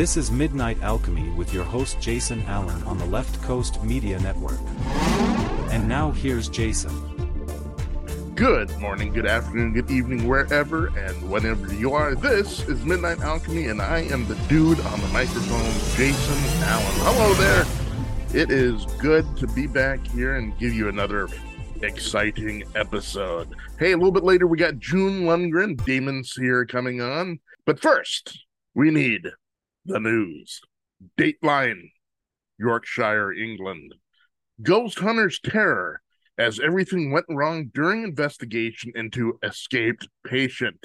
This is Midnight Alchemy with your host Jason Allen on the Left Coast Media Network. And now here's Jason. Good morning, good afternoon, good evening, wherever and whenever you are. This is Midnight Alchemy, and I am the dude on the microphone, Jason Allen. Hello there. It is good to be back here and give you another exciting episode. Hey, a little bit later, we got June Lundgren, Demon Seer, coming on. But first, we need the news. Dateline, Yorkshire, England. Ghost Hunter's Terror as everything went wrong during investigation into escaped patient.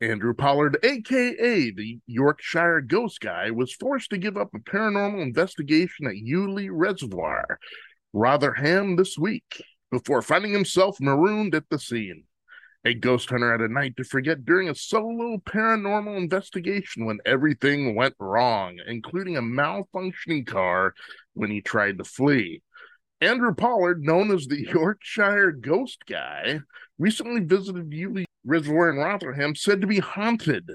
Andrew Pollard, aka the Yorkshire Ghost Guy, was forced to give up a paranormal investigation at Ulley Reservoir, Rotherham, this week, before finding himself marooned at the scene. A ghost hunter at a night to forget during a solo paranormal investigation when everything went wrong, including a malfunctioning car when he tried to flee. Andrew Pollard, known as the Yorkshire Ghost Guy, recently visited Ulley Reservoir in Rotherham, said to be haunted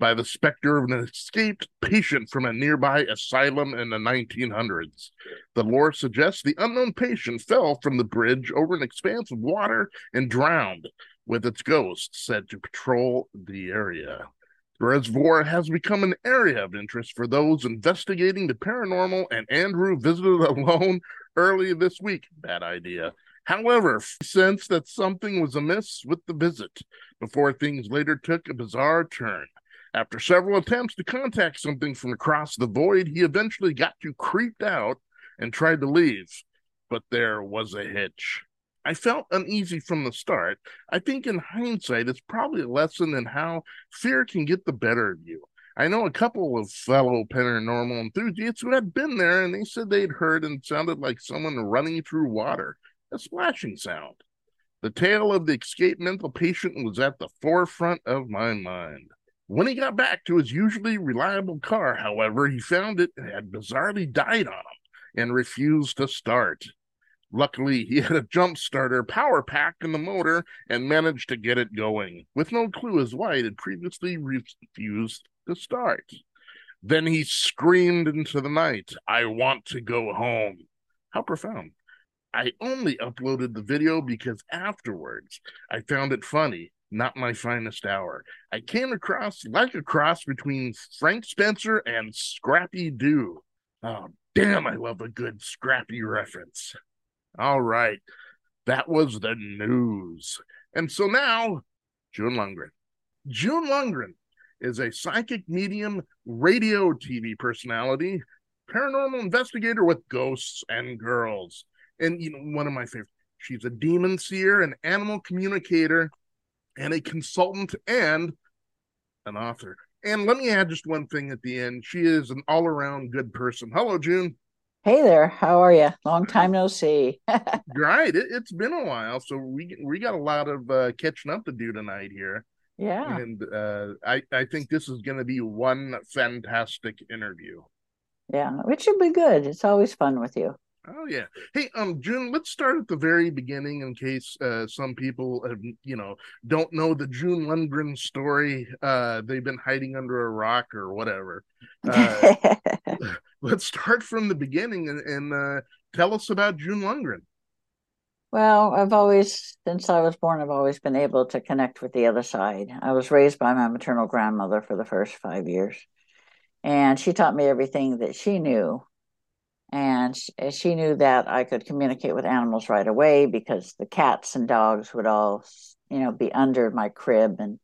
by the specter of an escaped patient from a nearby asylum in the 1900s. The lore suggests the unknown patient fell from the bridge over an expanse of water and drowned, with its ghost said to patrol the area. The reservoir has become an area of interest for those investigating the paranormal, and Andrew visited alone early this week. Bad idea. However, he sensed that something was amiss with the visit before things later took a bizarre turn. After several attempts to contact something from across the void, he eventually got too creeped out and tried to leave. But there was a hitch. I felt uneasy from the start. I think in hindsight, it's probably a lesson in how fear can get the better of you. I know a couple of fellow paranormal enthusiasts who had been there and they said they'd heard and sounded like someone running through water, a splashing sound. The tale of the escaped mental patient was at the forefront of my mind. When he got back to his usually reliable car, however, he found it had bizarrely died on him and refused to start. Luckily, he had a jump starter power pack in the motor and managed to get it going, with no clue as why it had previously refused to start. Then he screamed into the night, I want to go home. How profound. I only uploaded the video because afterwards I found it funny, not my finest hour. I came across like a cross between Frank Spencer and Scrappy Doo. Oh, damn, I love a good Scrappy reference. All right, that was the news. And so now, June Lundgren. June Lundgren is a psychic medium radio TV personality, paranormal investigator with ghosts and girls. And you know, one of my favorites. She's a demon seer, an animal communicator, and a consultant and an author. And let me add just one thing at the end. She is an all around good person. Hello, June. Hey there, how are you? Long time no see. right, it, has been a while, so we we got a lot of uh, catching up to do tonight here. Yeah, and uh, I I think this is going to be one fantastic interview. Yeah, it should be good. It's always fun with you. Oh yeah. Hey, um, June. Let's start at the very beginning, in case uh, some people have, you know, don't know the June Lundgren story. Uh, they've been hiding under a rock or whatever. Uh, let's start from the beginning and, and uh, tell us about June Lundgren. Well, I've always, since I was born, I've always been able to connect with the other side. I was raised by my maternal grandmother for the first five years, and she taught me everything that she knew and she knew that I could communicate with animals right away because the cats and dogs would all, you know, be under my crib and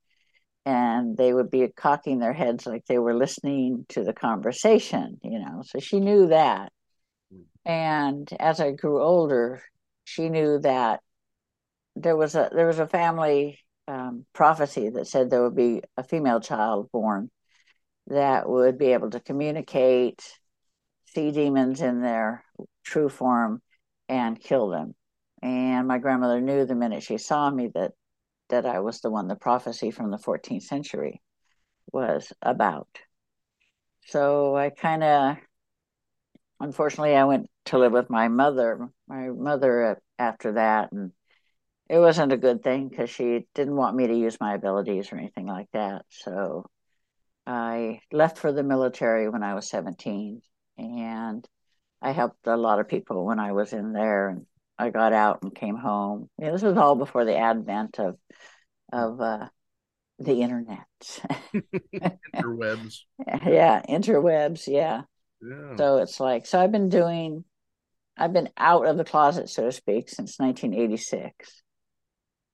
and they would be cocking their heads like they were listening to the conversation, you know. So she knew that. And as I grew older, she knew that there was a there was a family um, prophecy that said there would be a female child born that would be able to communicate see demons in their true form and kill them. And my grandmother knew the minute she saw me that that I was the one the prophecy from the 14th century was about. So I kind of, unfortunately, I went to live with my mother. My mother after that, and it wasn't a good thing because she didn't want me to use my abilities or anything like that. So I left for the military when I was 17 and I helped a lot of people when I was in there and I got out and came home. Yeah, this was all before the advent of of uh, the internet. interwebs. yeah, interwebs. Yeah. Yeah. So it's like so I've been doing. I've been out of the closet, so to speak, since 1986,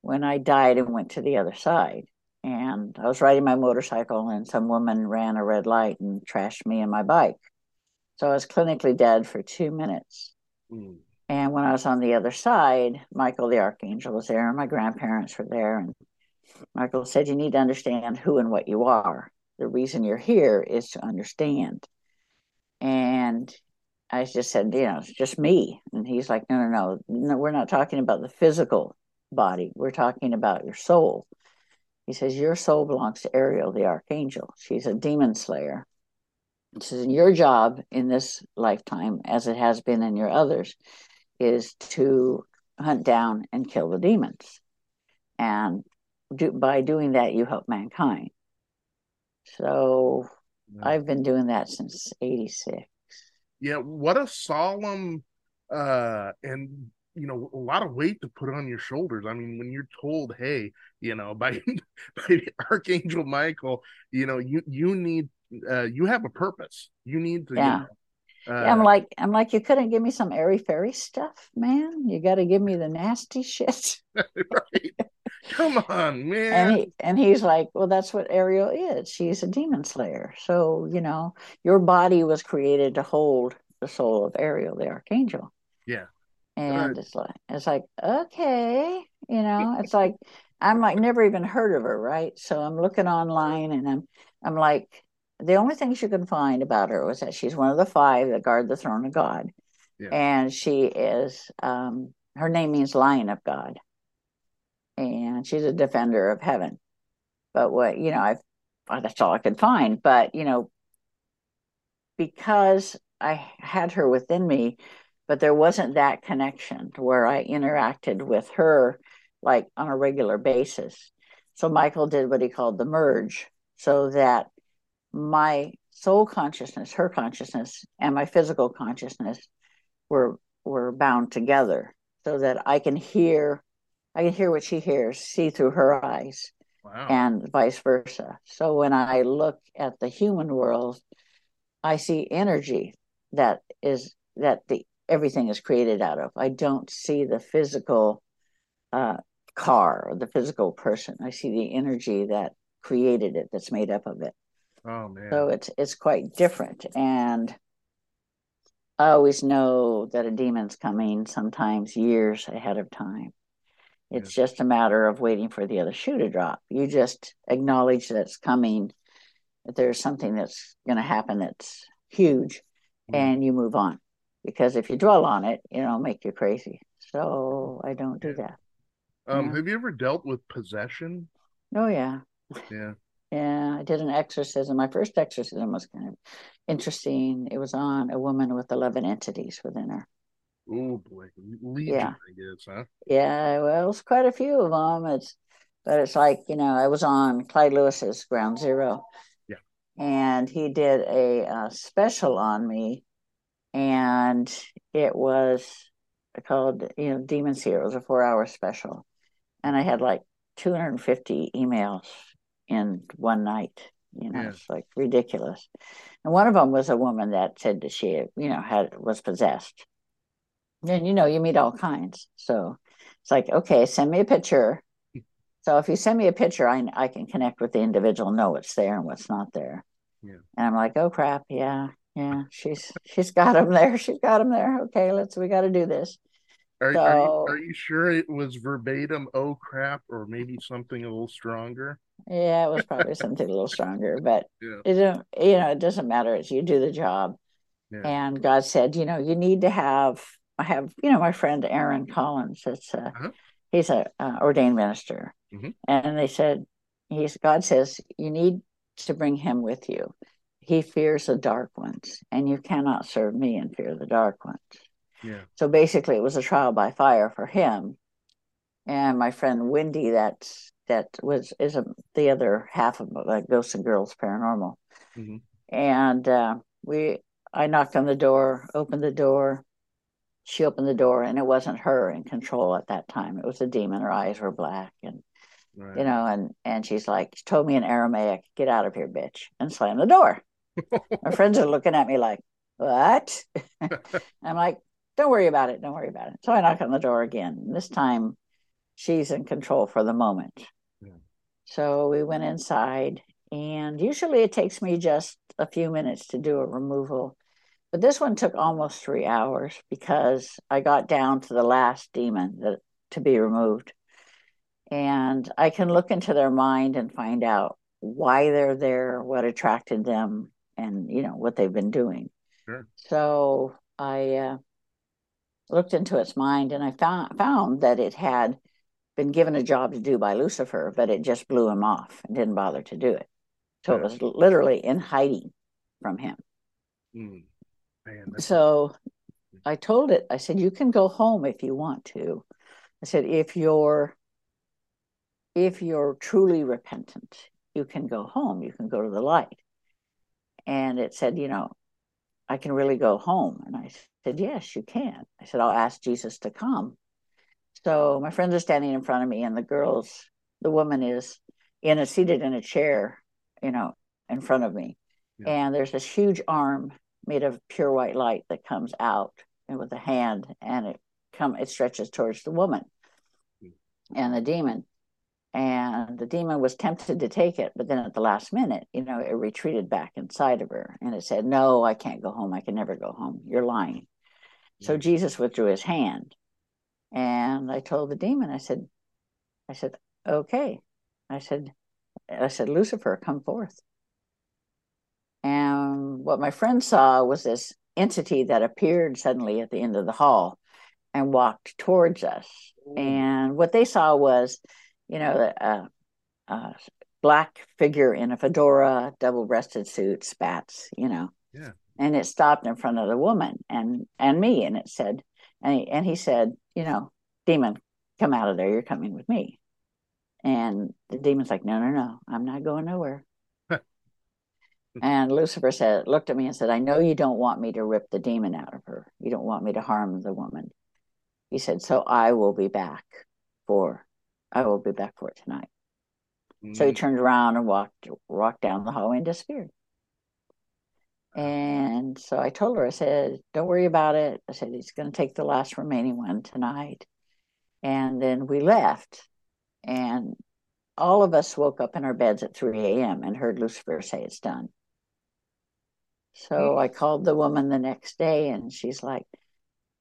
when I died and went to the other side. And I was riding my motorcycle, and some woman ran a red light and trashed me and my bike. So I was clinically dead for two minutes. Mm. And when I was on the other side, Michael the Archangel was there, and my grandparents were there. And Michael said, You need to understand who and what you are. The reason you're here is to understand. And I just said, You know, it's just me. And he's like, No, no, no, no, we're not talking about the physical body. We're talking about your soul. He says, Your soul belongs to Ariel, the Archangel. She's a demon slayer. He says, Your job in this lifetime, as it has been in your others, is to hunt down and kill the demons. And do, by doing that, you help mankind. So Yeah. I've been doing that since 86. Yeah, what a solemn uh and you know a lot of weight to put on your shoulders. I mean, when you're told, "Hey, you know, by by Archangel Michael, you know, you you need uh you have a purpose. You need to, Yeah. you know, uh, I'm like, I'm like, you couldn't give me some airy fairy stuff, man. You got to give me the nasty shit. right. Come on, And man. he and he's like, well, that's what Ariel is. She's a demon slayer. So you know, your body was created to hold the soul of Ariel, the archangel. Yeah. And Right. it's like, it's like, okay, you know, it's like, I'm like never even heard of her, right? So I'm looking online, and I'm, I'm like, the only things you can find about her was that she's one of the five that guard the throne of God, Yeah. and she is, um, her name means Lion of God, and she's a defender of heaven. But what you know, I've well, that's all I could find. But you know, because I had her within me, but there wasn't that connection where I interacted with her like on a regular basis. So Michael did what he called the merge, so that my soul consciousness, her consciousness, and my physical consciousness were were bound together, so that I can hear, I can hear what she hears, see through her eyes, Wow. and vice versa. So when I look at the human world, I see energy that is that the everything is created out of. I don't see the physical uh, car or the physical person. I see the energy that created it, that's made up of it. Oh man. So it's it's quite different. And I always know that a demon's coming sometimes years ahead of time. It's just a matter of waiting for the other shoe to drop. You just acknowledge that it's coming, that there's something that's going to happen that's huge, Mhm. and you move on. Because if you dwell on it, it'll make you crazy. So I don't do that. um, yeah. have you ever dealt with possession? Oh, yeah. Yeah. Yeah, I did an exorcism. My first exorcism was kind of interesting. It was on a woman with 11 entities within her. Oh boy. Legion, Yeah. I guess, huh? Yeah, well, it's quite a few of them. It's, but it's like, you know, I was on Clyde Lewis's Ground Zero. Yeah. And he did a uh, special on me, and it was called, you know, Demons Heroes, a four hour special. And I had like 250 emails in one night. You know, it's like ridiculous. And one of them was a woman that said that she, you know, had was possessed. And you know, you meet all kinds. So it's like, okay, send me a picture. So if you send me a picture, I I can connect with the individual, know what's there and what's not there. Yeah. And I'm like, oh crap, yeah, yeah, she's she's got them there. She's got them there. Okay, let's we got to do this. Are, are, you, are you sure it was verbatim, oh crap, or maybe something a little stronger? Yeah, it was probably something a little stronger, but Yeah. it don't, you know, it doesn't matter. It's you do the job. Yeah. And God said, you know, you need to have. I have, you know, my friend Aaron Collins. It's a, Uh-huh. he's a uh, ordained minister, Mhm. and they said, he's God says you need to bring him with you. He fears the dark ones, and you cannot serve me and fear the dark ones. Yeah. So basically, it was a trial by fire for him. And my friend Wendy, that that was is a, the other half of uh, Ghosts and Girls Paranormal. Mhm. And uh, we, I knocked on the door, opened the door. She opened the door, and it wasn't her in control at that time. It was a demon. Her eyes were black, and Right. you know, and and she's like, she told me in Aramaic, "Get out of here, bitch," and slammed the door. My friends are looking at me like, "What?" I'm like, "Don't worry about it. Don't worry about it." So I knock on the door again. This time, she's in control for the moment. Yeah. So we went inside, and usually it takes me just a few minutes to do a removal. But this one took almost three hours because I got down to the last demon that to be removed. And I can look into their mind and find out why they're there, what attracted them, and you know what they've been doing. Sure. So I uh, looked into its mind, and I found found that it had been given a job to do by Lucifer, but it just blew him off and didn't bother to do it. So it was literally in hiding from him. Mm. Man, So I told it, I said, you can go home if you want to. I said, if you're if you're truly repentant, you can go home, you can go to the light. And it said, you know, I can really go home. And I said, Yes, you can. I said, I'll ask Jesus to come. So my friends are standing in front of me, and the girls, the woman is in a seated in a chair, you know, in front of me. Yeah. And there's this huge arm made of pure white light that comes out and with a hand and it come it stretches towards the woman hmm. and the demon. And the demon was tempted to take it, but then at the last minute, you know, it retreated back inside of her and it said, No, I can't go home. I can never go home. You're lying. So Jesus withdrew his hand. And I told the demon, I said, I said, okay. I said, I said, Lucifer, come forth. And what my friend saw was this entity that appeared suddenly at the end of the hall and walked towards us. And what they saw was, you know, a, a black figure in a fedora, double breasted suit, spats, you know. Yeah. And it stopped in front of the woman and and me, and it said, and he, and he said, you know, demon, come out of there. You're coming with me. And the demon's like, no, no, no, I'm not going nowhere. and Lucifer said, looked at me and said, I know you don't want me to rip the demon out of her. You don't want me to harm the woman. He said, so I will be back for, I will be back for it tonight. So he Mm. turned around and walked walked down the hallway and disappeared. And so I told her, I said, don't worry about it. I said, he's going to take the last remaining one tonight. And then we left. And all of us woke up in our beds at 3 a.m. and heard Lucifer say it's done. So I called the woman the next day and she's like,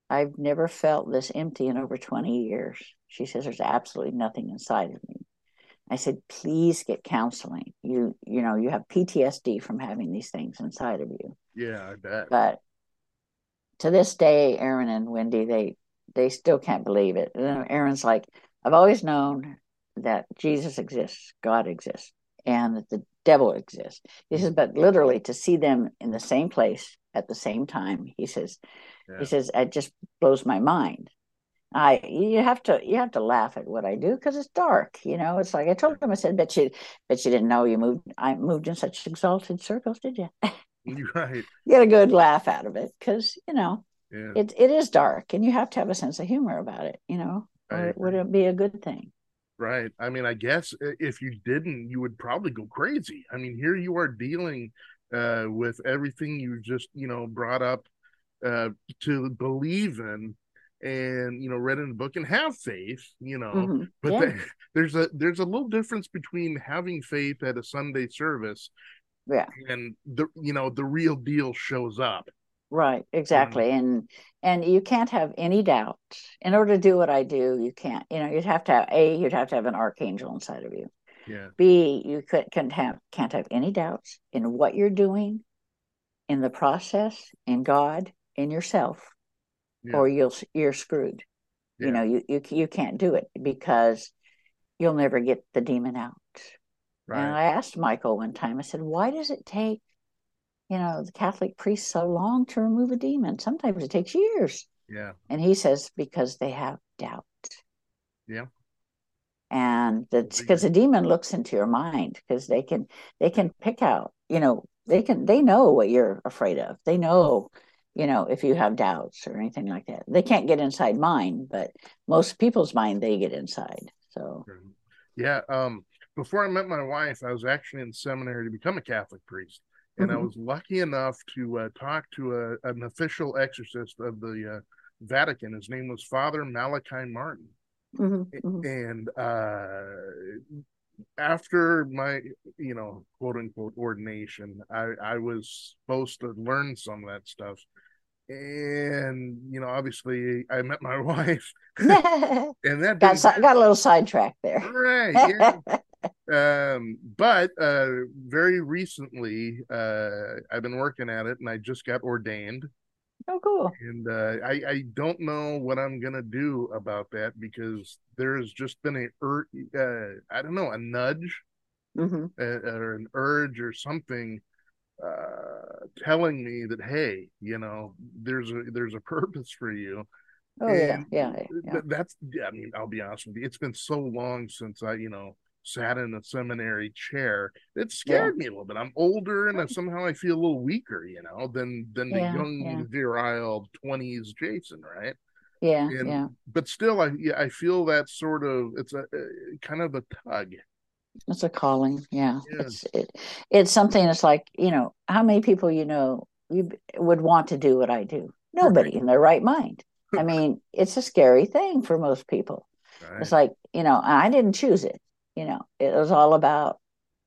I've never felt this empty in over 20 years. She says, There's absolutely nothing inside of me. I said, please get counseling. You, you know, you have PTSD from having these things inside of you. Yeah, I bet. But to this day, Aaron and Wendy, they they still can't believe it. And Aaron's like, I've always known that Jesus exists, God exists, and that the devil exists. He says, but literally to see them in the same place at the same time, he says, Yeah. he says, it just blows my mind. I you have to you have to laugh at what I do because it's dark. You know, it's like I told him. I said, "Bet you, bet you didn't know you moved. I moved in such exalted circles, did you?" Right. Get a good laugh out of it because you know Yeah. it it is dark, and you have to have a sense of humor about it. You know, or it agree. would be a good thing. Right. I mean, I guess if you didn't, you would probably go crazy. I mean, here you are dealing uh, with everything you just, you know, brought up uh, to believe in and, you know, read in the book and have faith, you know. Mhm. But yeah, the- there's a there's a little difference between having faith at a Sunday service yeah, and the you know the real deal shows up. right, exactly. And and you can't have any doubt. In order to do what I do, you can't. You know, you'd have to have a. You'd have to have an archangel inside of you. Yeah. B, you could, can have can't have any doubts in what you're doing, in the process, in God, in yourself, Yeah. or you'll you're screwed. Yeah. You know, you, you you can't do it because you'll never get the demon out. And I asked Michael one time. I said, "Why does it take, you know, the Catholic priests so long to remove a demon? Sometimes it takes years." Yeah. And he says, "Because they have doubt." Yeah. and that's Totally because the demon looks into your mind because they can they can pick out you know they can they know what you're afraid of they know you know if you have doubts or anything like that they can't get inside mine but most people's mind they get inside so yeah um before i met my wife i was actually in seminary to become a catholic priest and mm-hmm. i was lucky enough to uh, talk to a, an official exorcist of the uh, vatican his name was father malachi martin mm-hmm. mm-hmm. and uh after my you know quote unquote ordination i i was supposed to learn some of that stuff and you know obviously i met my wife and that got, got a little sidetracked there right yeah. um but uh very recently uh i've been working at it and i just got ordained Oh, cool. And uh, I, I don't know what I'm gonna do about that because there's just been a uh, I don't know a nudge mm-hmm. uh, or an urge or something uh, telling me that hey, you know, there's a there's a purpose for you. Oh and yeah, yeah, yeah. That's yeah. I mean, I'll be honest with you. It's been so long since I, you know, sat in a seminary chair. It scared yeah. me a little bit. I'm older and somehow I feel a little weaker, you know, than than the yeah, young, virile twenties Jason, right? Yeah, and, yeah. But still, I I feel that sort of it's a, a kind of a tug. It's a calling, yeah. It's it, it's something. It's like you know, how many people you know you would want to do what I do? Nobody right. in their right mind. I mean, it's a scary thing for most people. Right. It's like you know, I didn't choose it you know, it was all about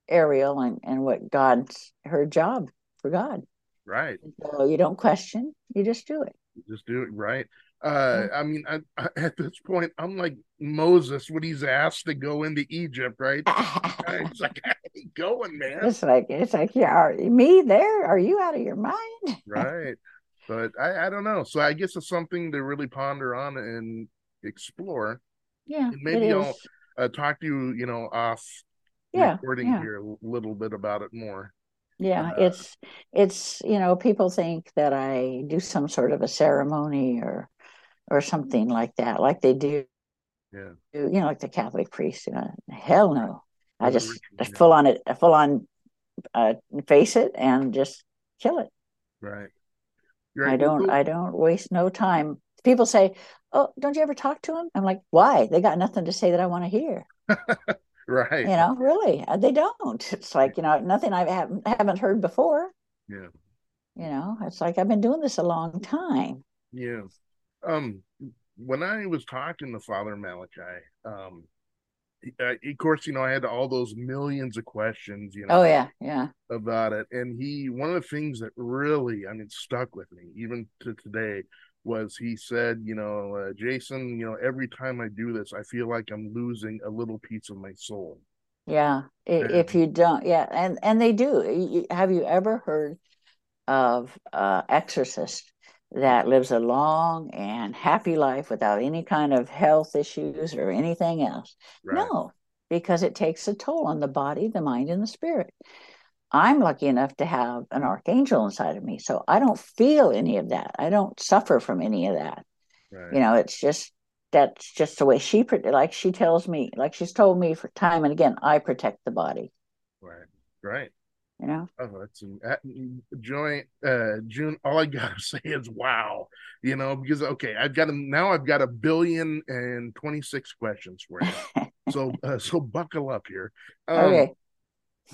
Ariel and, and what God's her job for God. Right. So you don't question, you just do it. You just do it right. Uh, I mean, I, I, at this point, I'm like Moses when he's asked to go into Egypt, right? it's like, hey, going, man. It's like, it's like, yeah, are, me there? Are you out of your mind? right. But I, I don't know. So I guess it's something to really ponder on and explore. Yeah. And maybe I'll uh, talk to you, you know, off yeah, recording yeah. here a little bit about it more. Yeah, uh, it's it's you know people think that I do some sort of a ceremony or or something like that, like they do. Yeah. You know, like the Catholic priest. You know, hell no. I just full on it, full on uh, face it and just kill it. Right. Right. I don't. I don't waste no time. People say, oh, don't you ever talk to them? I'm like, why? They got nothing to say that I want to hear. right. You know, really, uh, they don't. It's like, you know, nothing I haven't, haven't heard before. Yeah. You know, it's like I've been doing this a long time. Yeah. Um, when I was talking to Father Malachi, um, uh, of course, you know, I had all those millions of questions, you know. Oh yeah, yeah. About it, and he, one of the things that really, I mean, stuck with me even to today was he said, you know, uh, Jason, you know, every time I do this, I feel like I'm losing a little piece of my soul. Yeah, and, if you don't, yeah, and and they do. Have you ever heard of uh, exorcist that lives a long and happy life without any kind of health issues or anything else? Right. No, because it takes a toll on the body, the mind, and the spirit. I'm lucky enough to have an archangel inside of me. So I don't feel any of that. I don't suffer from any of that. Right. You know, it's just that's just the way she like she tells me, like she's told me for time and again, I protect the body. Right. Right. You know. Oh, that's uh, joint uh June. All I gotta say is wow. You know, because okay, I've got a, now I've got a billion and twenty six questions for you. so uh, so buckle up here. Um, okay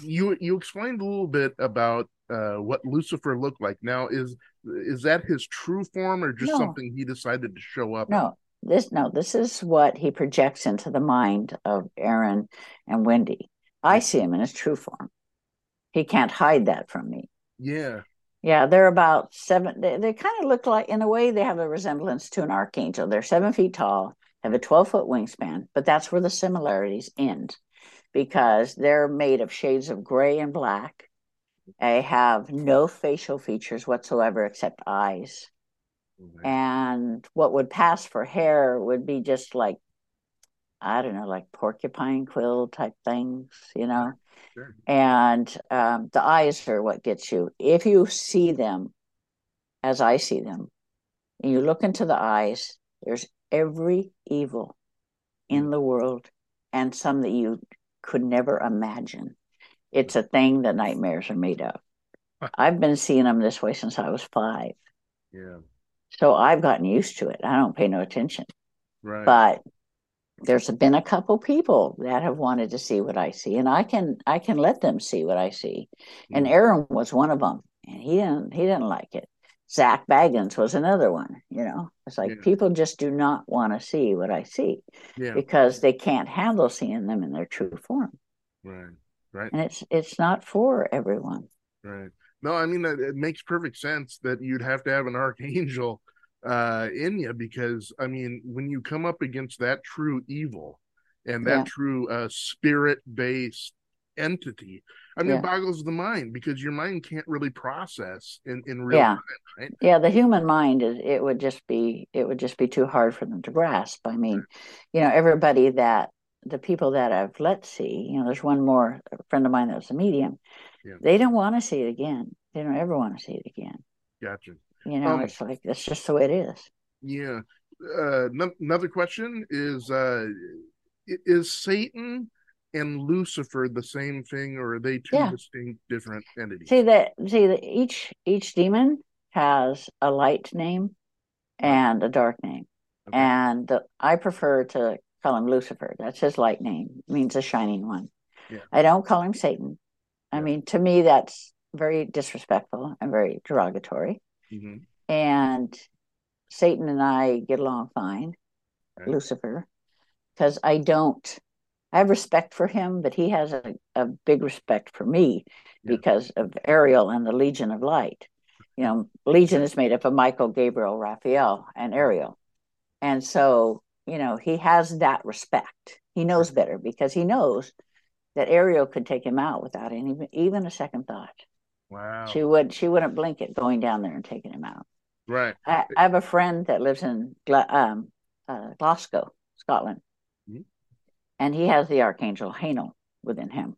you you explained a little bit about uh, what Lucifer looked like. Now, is is that his true form, or just no. something he decided to show up? No, in? this no, this is what he projects into the mind of Aaron and Wendy. I see him in his true form. He can't hide that from me. Yeah. Yeah, they're about seven. They, they kind of look like, in a way, they have a resemblance to an archangel. They're seven feet tall, have a 12 foot wingspan, but that's where the similarities end because they're made of shades of gray and black. They have no facial features whatsoever except eyes. Mm-hmm. And what would pass for hair would be just like, I don't know, like porcupine quill type things, you know? Sure. And um, the eyes are what gets you. If you see them as I see them, and you look into the eyes, there's every evil in the world and some that you could never imagine. It's a thing that nightmares are made of. I've been seeing them this way since I was five. Yeah. So I've gotten used to it. I don't pay no attention. Right. But there's been a couple people that have wanted to see what I see, and I can I can let them see what I see. And. Aaron was one of them, and he didn't he didn't like it. Zak Bagans was another one. You know, it's like Yeah. people just do not want to see what I see yeah. because they can't handle seeing them in their true form, Right. Right. and it's it's not for everyone. Right. No, I mean it makes perfect sense that you'd have to have an archangel uh in you because I mean when you come up against that true evil and that Yeah. true uh spirit based entity, I mean Yeah. it boggles the mind because your mind can't really process in in real Yeah. time, right? Yeah, the human mind is it would just be it would just be too hard for them to grasp. I mean, you know, everybody that the people that I've let see, you know, there's one more friend of mine that was a medium. Yeah. They don't want to see it again. They don't ever want to see it again. Gotcha. You know, Um, it's like that's just the way it is. Yeah. Uh no- another question is uh is Satan and Lucifer the same thing or are they two Yeah. distinct different entities? See that see that each each demon has a light name and a dark name. Okay. And the, I prefer to call him Lucifer. That's his light name. It means a shining one. Yeah. I don't call him Satan. I Yeah. mean, to me, that's very disrespectful and very derogatory. Mhm. And Satan and I get along fine, Okay. Lucifer, because I don't. I have respect for him, but he has a, a big respect for me Yeah. because of Ariel and the Legion of Light. You know, Legion is made up of Michael, Gabriel, Raphael, and Ariel. And so, you know, he has that respect. He knows better because he knows that Ariel could take him out without any even a second thought. Wow. She would she wouldn't blink at going down there and taking him out. Right. I, I have a friend that lives in um, uh, Glasgow, Scotland, Mhm. and he has the archangel Haniel within him.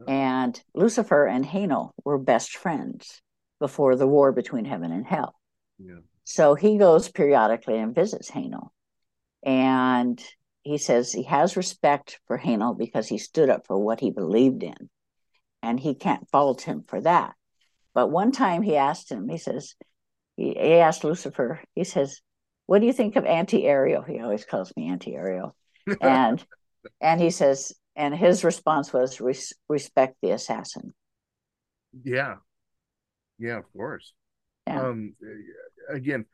Oh. And Lucifer and Haniel were best friends before the war between heaven and hell. Yeah. So he goes periodically and visits Haniel. And he says he has respect for Haniel because he stood up for what he believed in. And he can't fault him for that. But one time he asked him, he says, he, he asked Lucifer, he says, What do you think of anti Ariel? He always calls me anti Ariel. And and he says, and his response was Res- respect the assassin. yeah. Yeah, of course. Yeah. Um again,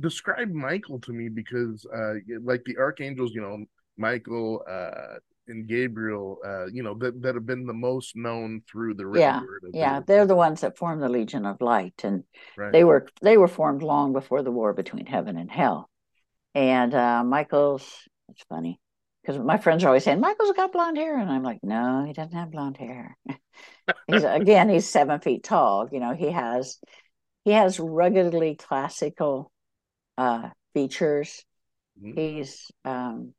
describe Michael to me because uh like the archangels, you know, Michael uh and Gabriel uh you know that that have been the most known through the Yeah, Yeah, the- they're the ones that form the Legion of Light, and right. they were they were formed long before the war between heaven and hell. And uh, Michael's it's funny because my friends are always saying Michael's got blonde hair, and I'm like, no, he doesn't have blonde hair. he's again, he's seven feet tall. You know, he has he has ruggedly classical uh, features. Mhm. He's um,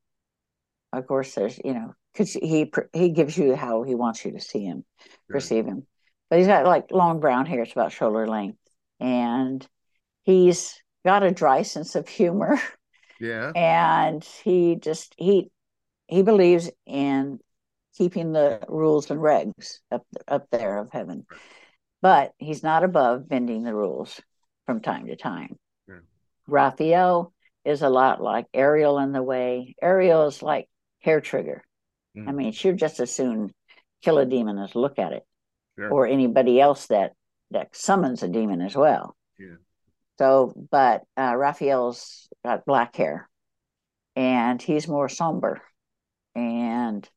of course there's you know because he he gives you how he wants you to see him Right. perceive him. But he's got like long brown hair, it's about shoulder length. And he's got a dry sense of humor. Yeah. And he just he he believes in keeping the rules and regs up up there of heaven. But he's not above bending the rules from time to time. Yeah. Raphael is a lot like Ariel in the way. Ariel is like hair trigger. I Mhm. mean, she'd just as soon kill a demon as look at it, Sure. or anybody else that that summons a demon as well. Yeah. So, but uh, Raphael's got black hair, and he's more somber, and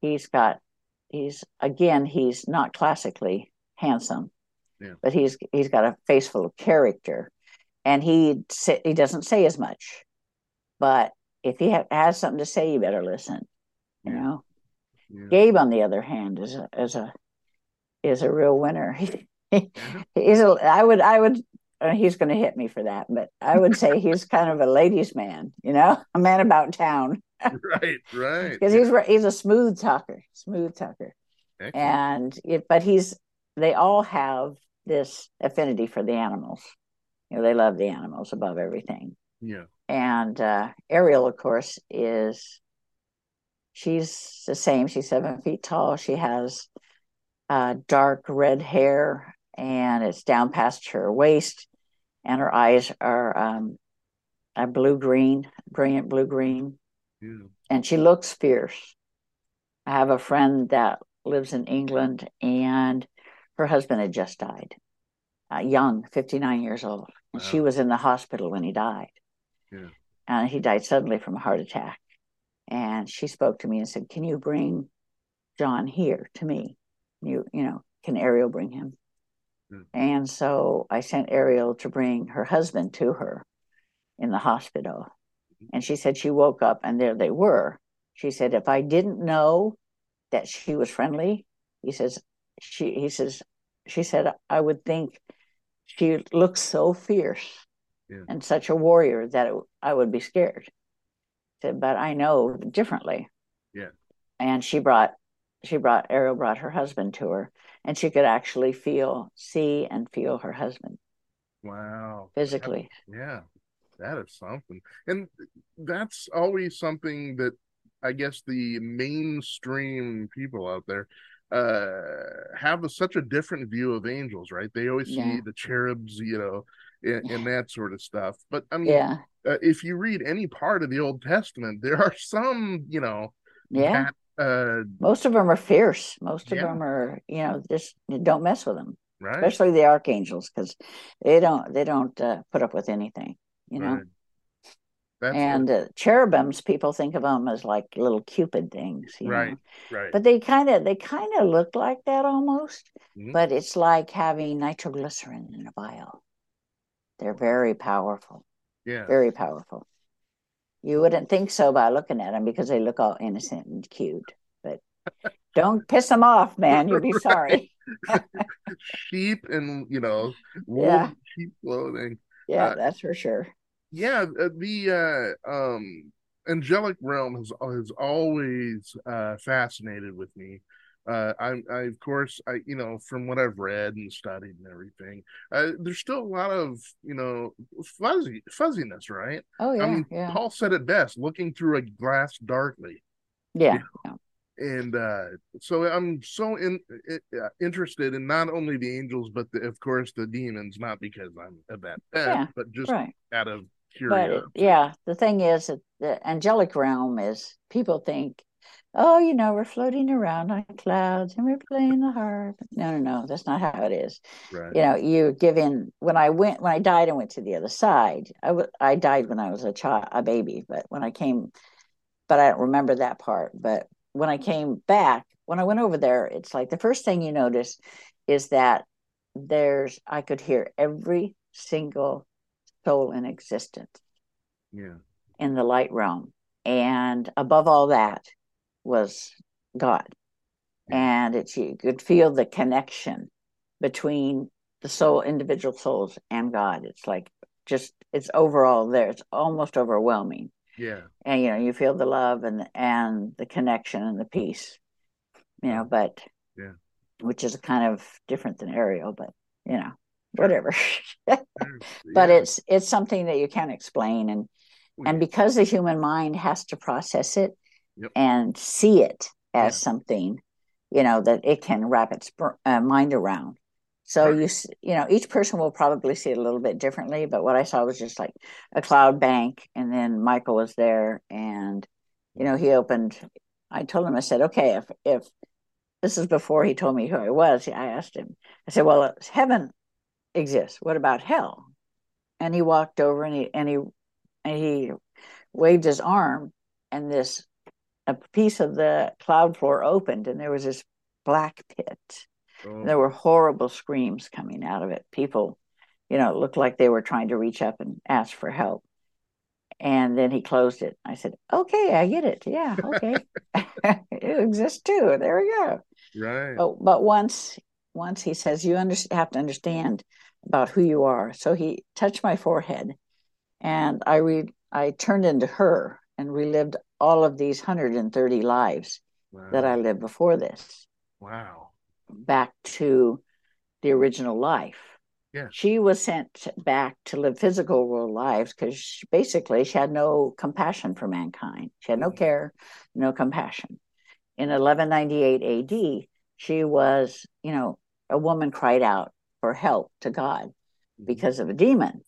he's got he's again he's not classically handsome, Yeah. but he's he's got a face full of character, and he he doesn't say as much, but if he ha- has something to say, you better listen. You Yeah. know. Yeah. Gabe, on the other hand, is a is a is a real winner. He's a, I would I would uh, he's going to hit me for that, but I would say he's kind of a ladies' man, you know, a man about town Right. Right. because he's he's a smooth talker, smooth talker, Excellent. and it, but he's they all have this affinity for the animals. You know, they love the animals above everything. Yeah. And uh, Ariel, of course, is she's the same. She's seven feet tall. She has uh, dark red hair, and it's down past her waist, and her eyes are um, a blue green, brilliant blue green, Yeah. and she looks fierce. I have a friend that lives in England, and her husband had just died, uh, young, 59 years old. And she was in the hospital when he died. Yeah. And he died suddenly from a heart attack. And she spoke to me and said, Can you bring John here to me? You, you know, can Ariel bring him? Hmm. And so I sent Ariel to bring her husband to her in the hospital. And she said she woke up and there they were. She said, if I didn't know that she was friendly, he says, she he says, she said, I would think she looks so fierce Yeah. and such a warrior that it, I would be scared. Said, but I know differently. Yeah. And she brought she brought Ariel brought her husband to her and she could actually feel, see and feel her husband Wow. physically. Yeah, that is something. And that's always something that I guess the mainstream people out there uh have a, such a different view of angels, right? They always see Yeah. the cherubs, you know, and, and that sort of stuff. But I mean, Yeah. uh, if you read any part of the Old Testament, there are some, you know, Yeah. that, uh, Most of them are fierce. Most of Yeah. them are, you know, just don't mess with them, right, especially the archangels, because they don't they don't uh, put up with anything, you know. right. That's and uh, cherubims, people think of them as like little cupid things, you right, know. right. But they kind of they kind of look like that almost. Mhm. But it's like having nitroglycerin in a vial. They're very powerful, yeah, very powerful. You wouldn't think so by looking at them because they look all innocent and cute. But don't piss them off, man. You'll be Right. sorry. sheep and you know, wool Yeah. sheep clothing. Yeah, Uh, that's for sure. yeah uh, the uh um angelic realm has has always uh fascinated with me uh I, I of course I you know from what I've read and studied and everything uh there's still a lot of you know fuzzy fuzziness right? Oh yeah, I mean yeah, Paul said it best looking through a glass darkly. Yeah, yeah. and uh so I'm so in, uh, interested in not only the angels but the, of course the demons not because I'm a bad Yeah, but just right. out of curiosity. it, yeah, the thing is that the angelic realm is people think, oh, you know, we're floating around on clouds and we're playing the harp. No, no, no, that's not how it is. right You know, you give in. When I went, when I died and went to the other side, I w- I died when I was a child, a baby. But when I came, but I don't remember that part. But when I came back, when I went over there, it's like the first thing you notice is that there's I could hear every single soul in existence yeah in the light realm. And above all that was God. And it's you could feel the connection between the soul, individual souls and God. It's like just it's overall there. It's almost overwhelming. yeah And you know, you feel the love and and the connection and the peace. You know, but Yeah. which is kind of different than Ariel, but you know, whatever. but Yeah. it's it's something that you can't explain and and because the human mind has to process it Yep. and see it as Yeah. something you know that it can wrap its uh, mind around so Right. you you know each person will probably see it a little bit differently but what i saw was just like a cloud bank and then michael was there and you know he opened i told him i said okay if if this is before he told me who i was i asked him i said well heaven exists what about hell and he walked over and he and he and he waved his arm and this a piece of the cloud floor opened and there was this black pit. Oh, there were horrible screams coming out of it. People you know it looked like they were trying to reach up and ask for help. And then he closed it. I said okay i get it. Yeah okay. It exists too. There we go. Right. but but once once he says you under, have to understand about who you are. So he touched my forehead and i re i turned into her and relived all of these 130 lives wow. that i lived before this Wow. back to the original life Yeah. she was sent back to live physical world lives because basically she had no compassion for mankind she had no Mhm. care no compassion in 1198 AD, she was, you know, a woman cried out for help to God Mm-hmm. because of a demon.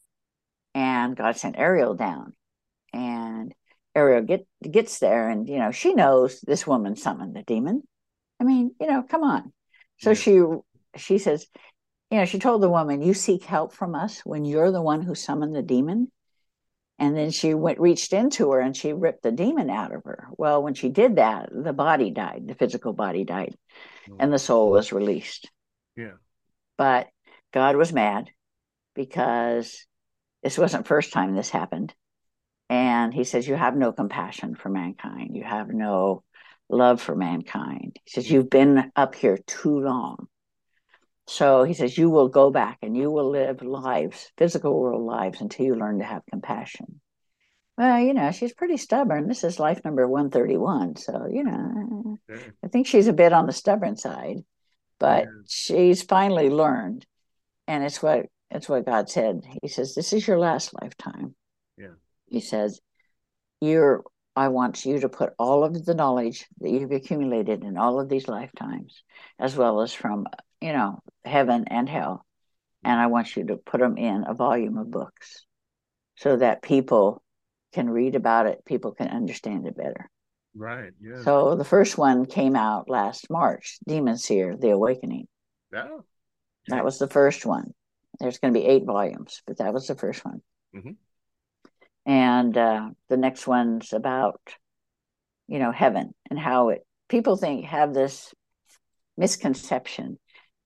And God sent Ariel down. Ariel get, gets there and, you know, she knows this woman summoned the demon. I mean, you know, come on. So she she says, you know, she told the woman, "You seek help from us when you're the one who summoned the demon." And then she went reached into her and she ripped the demon out of her. Well, when she did that, the body died, the physical body died, oh, and the soul was released. Yeah. But God was mad because this wasn't first time this happened. And he says, You have no compassion for mankind. You have no love for mankind. He says, You've been up here too long. So he says, You will go back and you will live lives, physical world lives, until you learn to have compassion. Well, you know, she's pretty stubborn. This is life number 131. So, you know, Yeah. I think she's a bit on the stubborn side, but Yeah. she's finally learned. And it's what it's what God said. He says, This is your last lifetime. He says, You're I want you to put all of the knowledge that you've accumulated in all of these lifetimes, as well as from, you know, heaven and hell. And I want you to put them in a volume of books so that people can read about it, people can understand it better. Right. Yeah. So the first one came out last March, Demon Seer, The Awakening. yeah. That was the first one. There's going to be eight volumes, but that was the first one. Mhm. And uh, the next one's about, you know, heaven and how it. People think have this misconception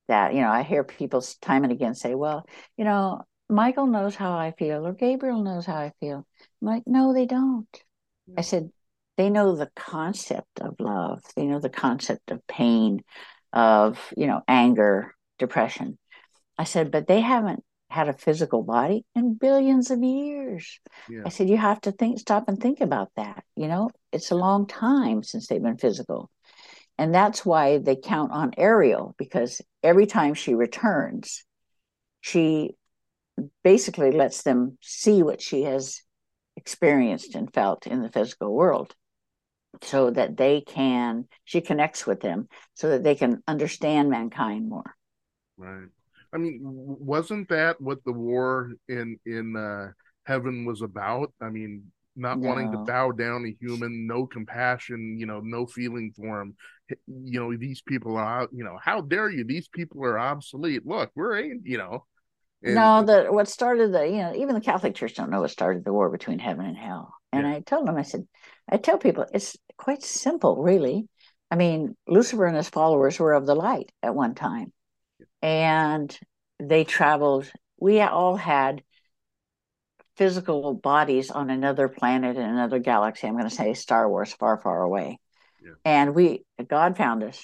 that you know I hear people time and again say, "Well, you know, Michael knows how I feel or Gabriel knows how I feel." I'm like, "No, they don't." I said, "They know the concept of love. They know the concept of pain, of you know, anger, depression." I said, "But they haven't had a physical body in billions of years." Yeah. I said, "You have to think, stop, and think about that. You know, it's a long time since they've been physical." And that's why they count on Ariel because every time she returns, she basically lets them see what she has experienced and felt in the physical world so that they can, she connects with them so that they can understand mankind more. Right. I mean, wasn't that what the war in in uh, heaven was about? I mean, not wanting to bow down a human, no compassion, you know, no feeling for him. You know, these people are, you know, how dare you? These people are obsolete. Look, we're, ain't, you know, and- no, the what started the you know even the Catholic Church don't know what started the war between heaven and hell. And Yeah. I told them, I said, I tell people it's quite simple, really. I mean, Lucifer and his followers were of the light at one time, and they traveled. We all had physical bodies on another planet in another galaxy. I'm going to say Star Wars, far, far away. Yeah. And we, God found us,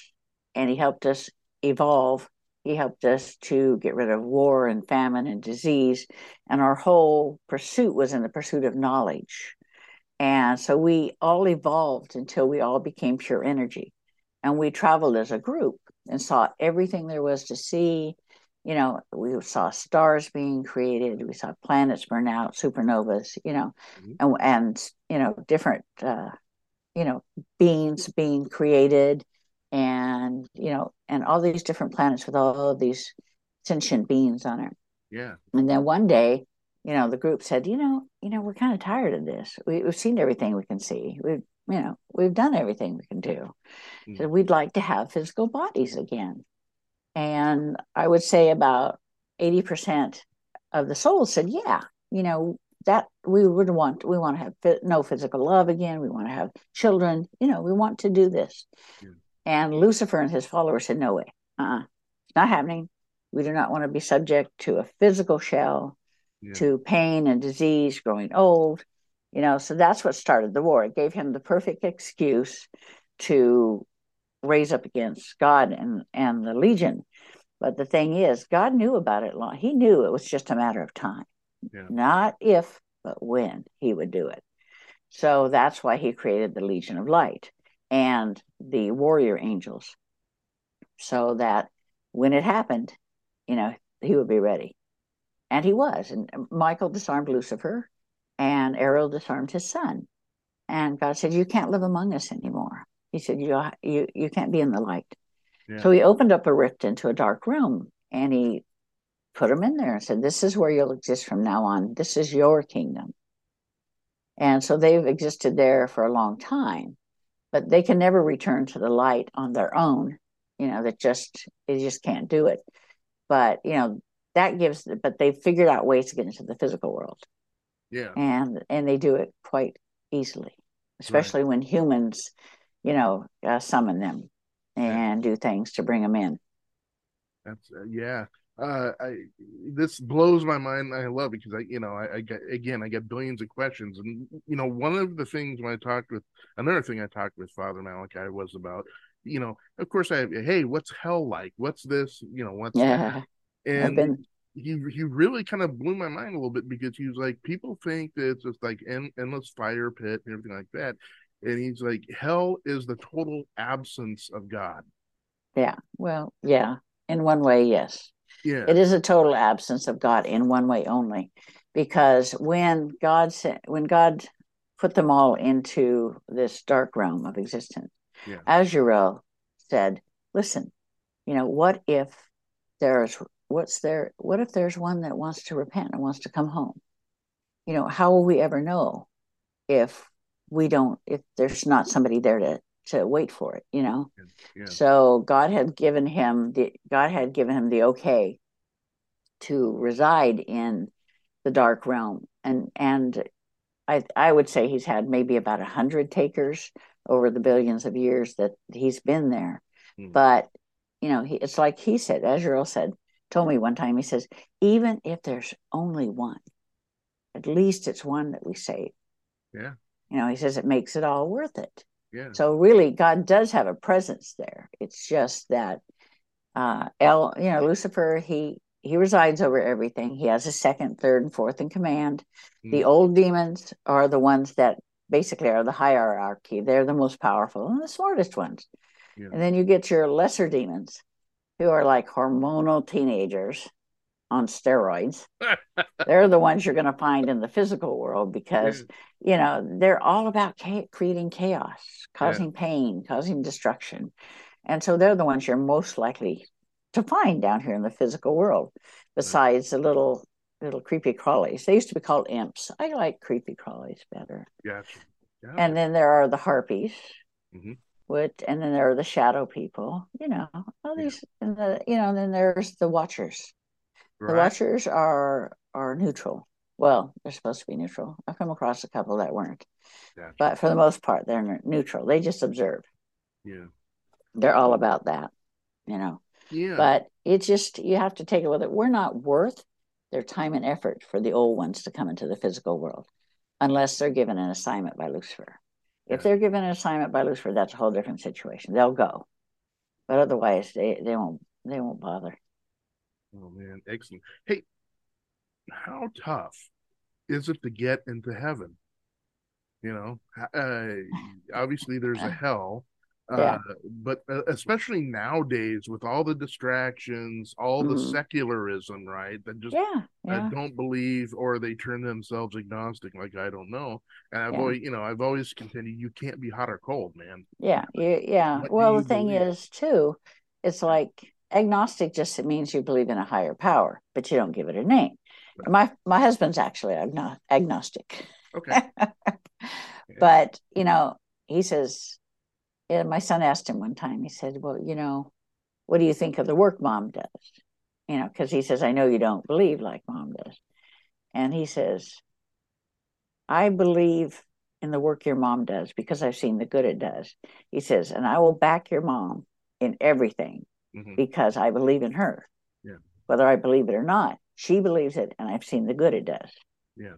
and He helped us evolve. He helped us to get rid of war and famine and disease. And our whole pursuit was in the pursuit of knowledge. And so we all evolved until we all became pure energy. And we traveled as a group and saw everything there was to see. You know, we saw stars being created, we saw planets burn out, supernovas, you know, Mhm. and, and, you know, different, uh, you know, beings being created and, you know, and all these different planets with all of these sentient beings on it. yeah, And then one day, you know, the group said, you know, you know, we're kind of tired of this. We, we've seen everything we can see. We've, you know, we've done everything we can do. Mm. So we'd like to have physical bodies again. And I would say about 80% of the souls said, yeah, you know, that we would want, we want to have no physical love again. We want to have children, you know, we want to do this. And Lucifer and his followers said, no way, uh-uh, it's not happening. We do not want to be subject to a physical shell yeah, to pain and disease, growing old. You know, so that's what started the war. It gave him the perfect excuse to raise up against God and, and the Legion. But the thing is, God knew about it long. He knew it was just a matter of time, Yeah. not if, but when he would do it. So that's why he created the Legion of Light and the warrior angels, so that when it happened, you know, he would be ready. And he was. And Michael disarmed Lucifer, and Ariel disarmed his son. And God said, "You can't live among us anymore." He said, "You you you can't be in the light." Yeah. So he opened up a rift into a dark room and he put him in there and said, This is where you'll exist from now on. This is your kingdom. And so they've existed there for a long time, but they can never return to the light on their own. You know, that just, they just can't do it. But, you know, that gives, but they've figured out ways to get into the physical world yeah. and, and they do it quite easily, especially when humans, you know, uh, summon them and do things to bring them in. That's uh, yeah. Uh, I this blows my mind. I love it because I, you know, I, I get again, I get billions of questions, and you know, one of the things when I talked with another thing I talked with Father Malachi was about, you know, of course, I hey, what's hell like? What's this? You know, what's yeah, that? and. He he really kind of blew my mind a little bit because he was like, people think that it's just like en- endless fire pit and everything like that, and he's like, hell is the total absence of God. Yeah, well, yeah, in one way, yes. Yeah. It is a total absence of God in one way only, because when God said, when God put them all into this dark realm of existence, yeah. Azrael said, "Listen, you know, what if there's what's there? What if there's one that wants to repent and wants to come home? You know, how will we ever know if we don't? If there's not somebody there to to wait for it, you know. Yeah. So God had given him the God had given him the okay to reside in the dark realm, and and I I would say he's had maybe about a hundred takers over the billions of years that he's been there, Hmm. but you know he, it's like he said, Azrael said, told me one time he says even if there's only one, at least it's one that we save. Yeah. You know, he says it makes it all worth it. Yeah. So really, God does have a presence there. It's just that uh, El, you know, Lucifer, he he resides over everything. He has a second, third, and fourth in command. The Mm. old demons are the ones that basically are the hierarchy. They're the most powerful and the smartest ones. Yeah. And then you get your lesser demons, who are like hormonal teenagers on steroids. they're the ones you're going to find in the physical world because you know they're all about creating chaos causing pain causing destruction and so they're the ones you're most likely to find down here in the physical world besides the little little creepy crawlies they used to be called imps i like creepy crawlies better Gotcha. Yeah. and then there are the harpies Mhm. Which and then there are the shadow people you know all Yeah. these and the you know and then there's the watchers the watchers are are neutral. Well, they're supposed to be neutral. I've come across a couple that weren't, Gotcha. but for the most part, they're neutral. They just observe. yeah. They're all about that, you know. Yeah. But it's just you have to take it with it. We're not worth their time and effort for the old ones to come into the physical world, unless they're given an assignment by Lucifer. If they're given an assignment by Lucifer, that's a whole different situation. They'll go, but otherwise, they they won't they won't bother. Oh man, excellent. Hey, how tough is it to get into heaven? You know, uh, obviously there's a hell, uh, Yeah. but uh, especially nowadays with all the distractions, all the Mhm. secularism, right? That just Yeah, yeah. uh, don't believe or they turn themselves agnostic, like I don't know. And I've Yeah. always, you know, I've always contended you can't be hot or cold, man. Yeah, you, yeah. What Well, the thing believe? is, too, it's like agnostic just means you believe in a higher power, but you don't give it a name. Right. My my husband's actually agno- agnostic, Okay. but you know, he says, yeah, my son asked him one time. He said, "Well, you know, what do you think of the work mom does?" You know, because he says, "I know you don't believe like mom does," and he says, "I believe." In the work your mom does because I've seen the good it does. He says, and I will back your mom in everything Mhm. because I believe in her. Yeah. Whether I believe it or not, she believes it, and I've seen the good it does. Yeah.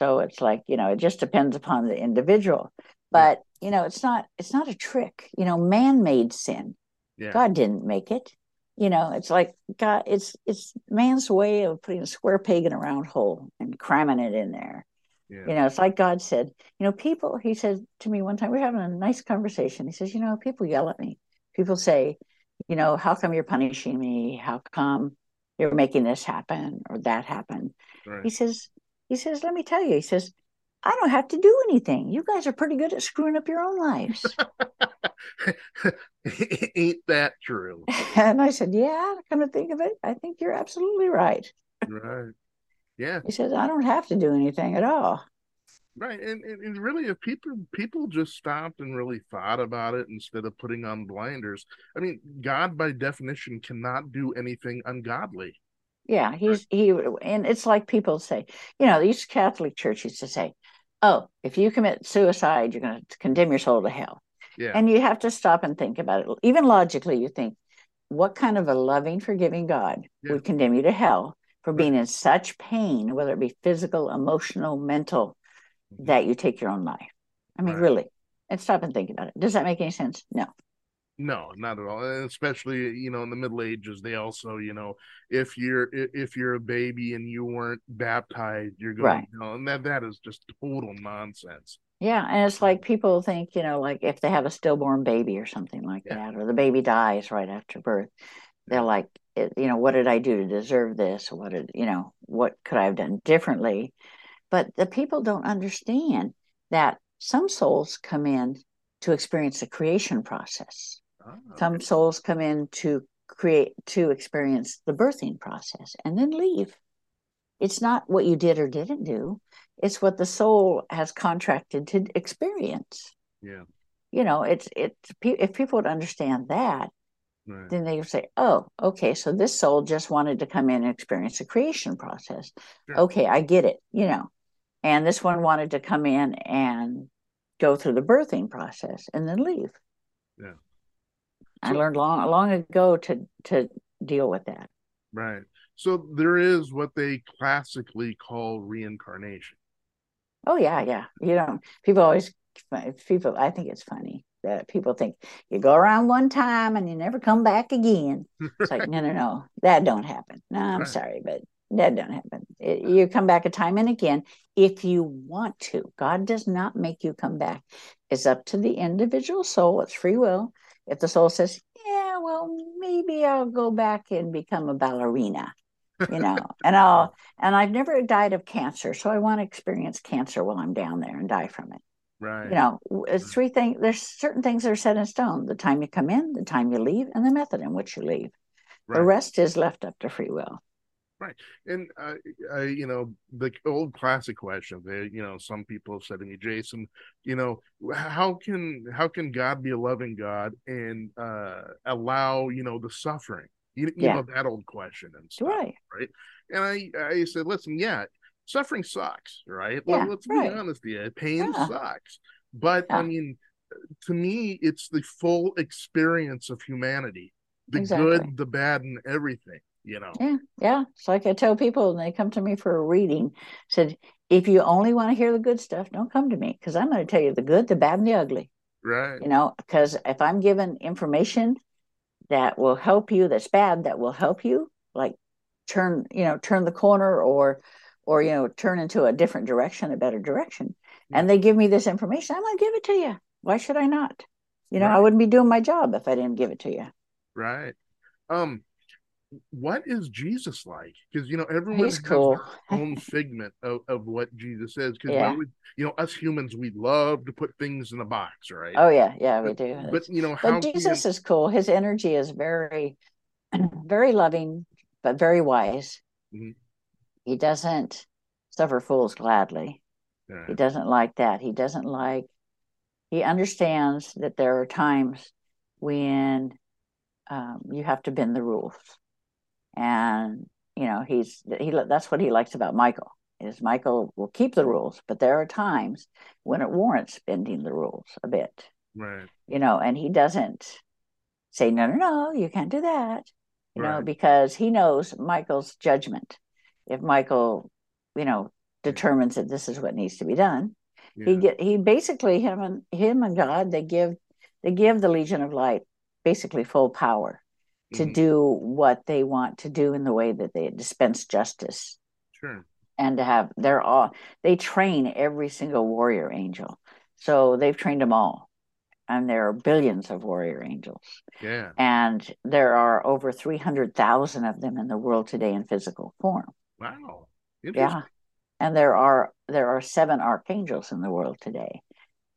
So it's like you know, it just depends upon the individual. But you know, it's not it's not a trick. You know, man made sin. Yeah. God didn't make it. You know, it's like God. It's it's man's way of putting a square peg in a round hole and cramming it in there. Yeah. You know, it's like God said, you know, people, he said to me one time, we are having a nice conversation. He says, you know, people yell at me. People say, you know, how come you're punishing me? How come you're making this happen or that happen? Right. He says, he says, let me tell you, he says, I don't have to do anything. You guys are pretty good at screwing up your own lives. Ain't that true? And I said, Yeah, come to think of it, I think you're absolutely right. Right. Yeah. He says, I don't have to do anything at all. Right. And, and, and really if people people just stopped and really thought about it instead of putting on blinders, I mean, God by definition cannot do anything ungodly. Yeah, he's he and it's like people say, you know, these Catholic churches to say, Oh, if you commit suicide, you're gonna condemn your soul to hell. Yeah. And you have to stop and think about it. Even logically, you think, what kind of a loving, forgiving God Yeah. would condemn you to hell for being in such pain, whether it be physical, emotional, mental, Mhm. that you take your own life? I mean, Right. really. And stop and think about it. Does that make any sense? No. No, not at all. And especially, you know, in the Middle Ages, they also, you know, if you're if you're a baby and you weren't baptized, you're going Right. to hell. And that that is just total nonsense. Yeah, and it's like people think, you know, like if they have a stillborn baby or something like Yeah. that, or the baby dies right after birth, they're like, eh, you know, what did I do to deserve this? What did, you know, what could I have done differently? But the people don't understand that some souls come in to experience the creation process. Ah, Some souls come in to create, to experience the birthing process and then leave. It's not what you did or didn't do, it's what the soul has contracted to experience yeah. you know it's it's if people would understand that Right. then they would say oh okay so this soul just wanted to come in and experience the creation process Sure. okay i get it you know and this one wanted to come in and go through the birthing process and then leave Yeah. I learned long long ago to to deal with that Right. So there is what they classically call reincarnation. oh yeah yeah you know people always people i think it's funny that people think you go around one time and you never come back again It's like, no, no, no, that don't happen. No, I'm Right. sorry, but that don't happen. It- you come back a time and again if you want to. God does not make you come back. It's up to the individual soul. It's free will. If the soul says, yeah, well, maybe I'll go back and become a ballerina, you know, and I'll, and I've never died of cancer, so I want to experience cancer while I'm down there and die from it. Right. you know it's mm. three things there's certain things that are set in stone the time you come in the time you leave and the method in which you leave. The rest is left up to free will And uh, I, you know, the old classic question. They, you know, some people have said to me, Jason, you know, how can how can God be a loving God and uh, allow you know the suffering? You, you Yeah. know that old question and stuff. right right? And I I said, listen, yeah, suffering sucks, right? Yeah, Let, us be honest here. Pain Yeah. sucks. But I mean, to me, it's the full experience of humanity. The Exactly. good, the bad, and everything, you know. yeah yeah it's like i tell people when they come to me for a reading said if you only want to hear the good stuff don't come to me because i'm going to tell you the good the bad and the ugly Right. you know because if i'm given information that will help you that's bad that will help you like turn you know turn the corner or or you know turn into a different direction a better direction and they give me this information i'm going to give it to you why should i not you know i wouldn't be doing my job if i didn't give it to you Right. Um, what is Jesus like? Because you know everyone He's has cool. their own figment of, of what Jesus is. Because Yeah. you know us humans, we love to put things in a box, right? oh yeah yeah we do but you know how but jesus is cool his energy is very very loving but very wise Mhm. he doesn't suffer fools gladly Yeah. He doesn't like that. He doesn't like, he understands that there are times when um, you have to bend the rules. And, you know, he's, he, that's what he likes about Michael is Michael will keep the rules, but there are times when it warrants bending the rules a bit, right. you know, and he doesn't say, no, no, no, you can't do that, you know, because he knows Michael's judgment. If Michael, you know, determines that this is what needs to be done, he get he basically him and him and God they give they give the Legion of Light basically full power to Mhm. do what they want to do in the way that they dispense justice Sure. and to have they're all they train every single warrior angel so they've trained them all and there are billions of warrior angels Yeah. and there are over 300,000 of them in the world today in physical form Wow. yeah and there are there are seven archangels in the world today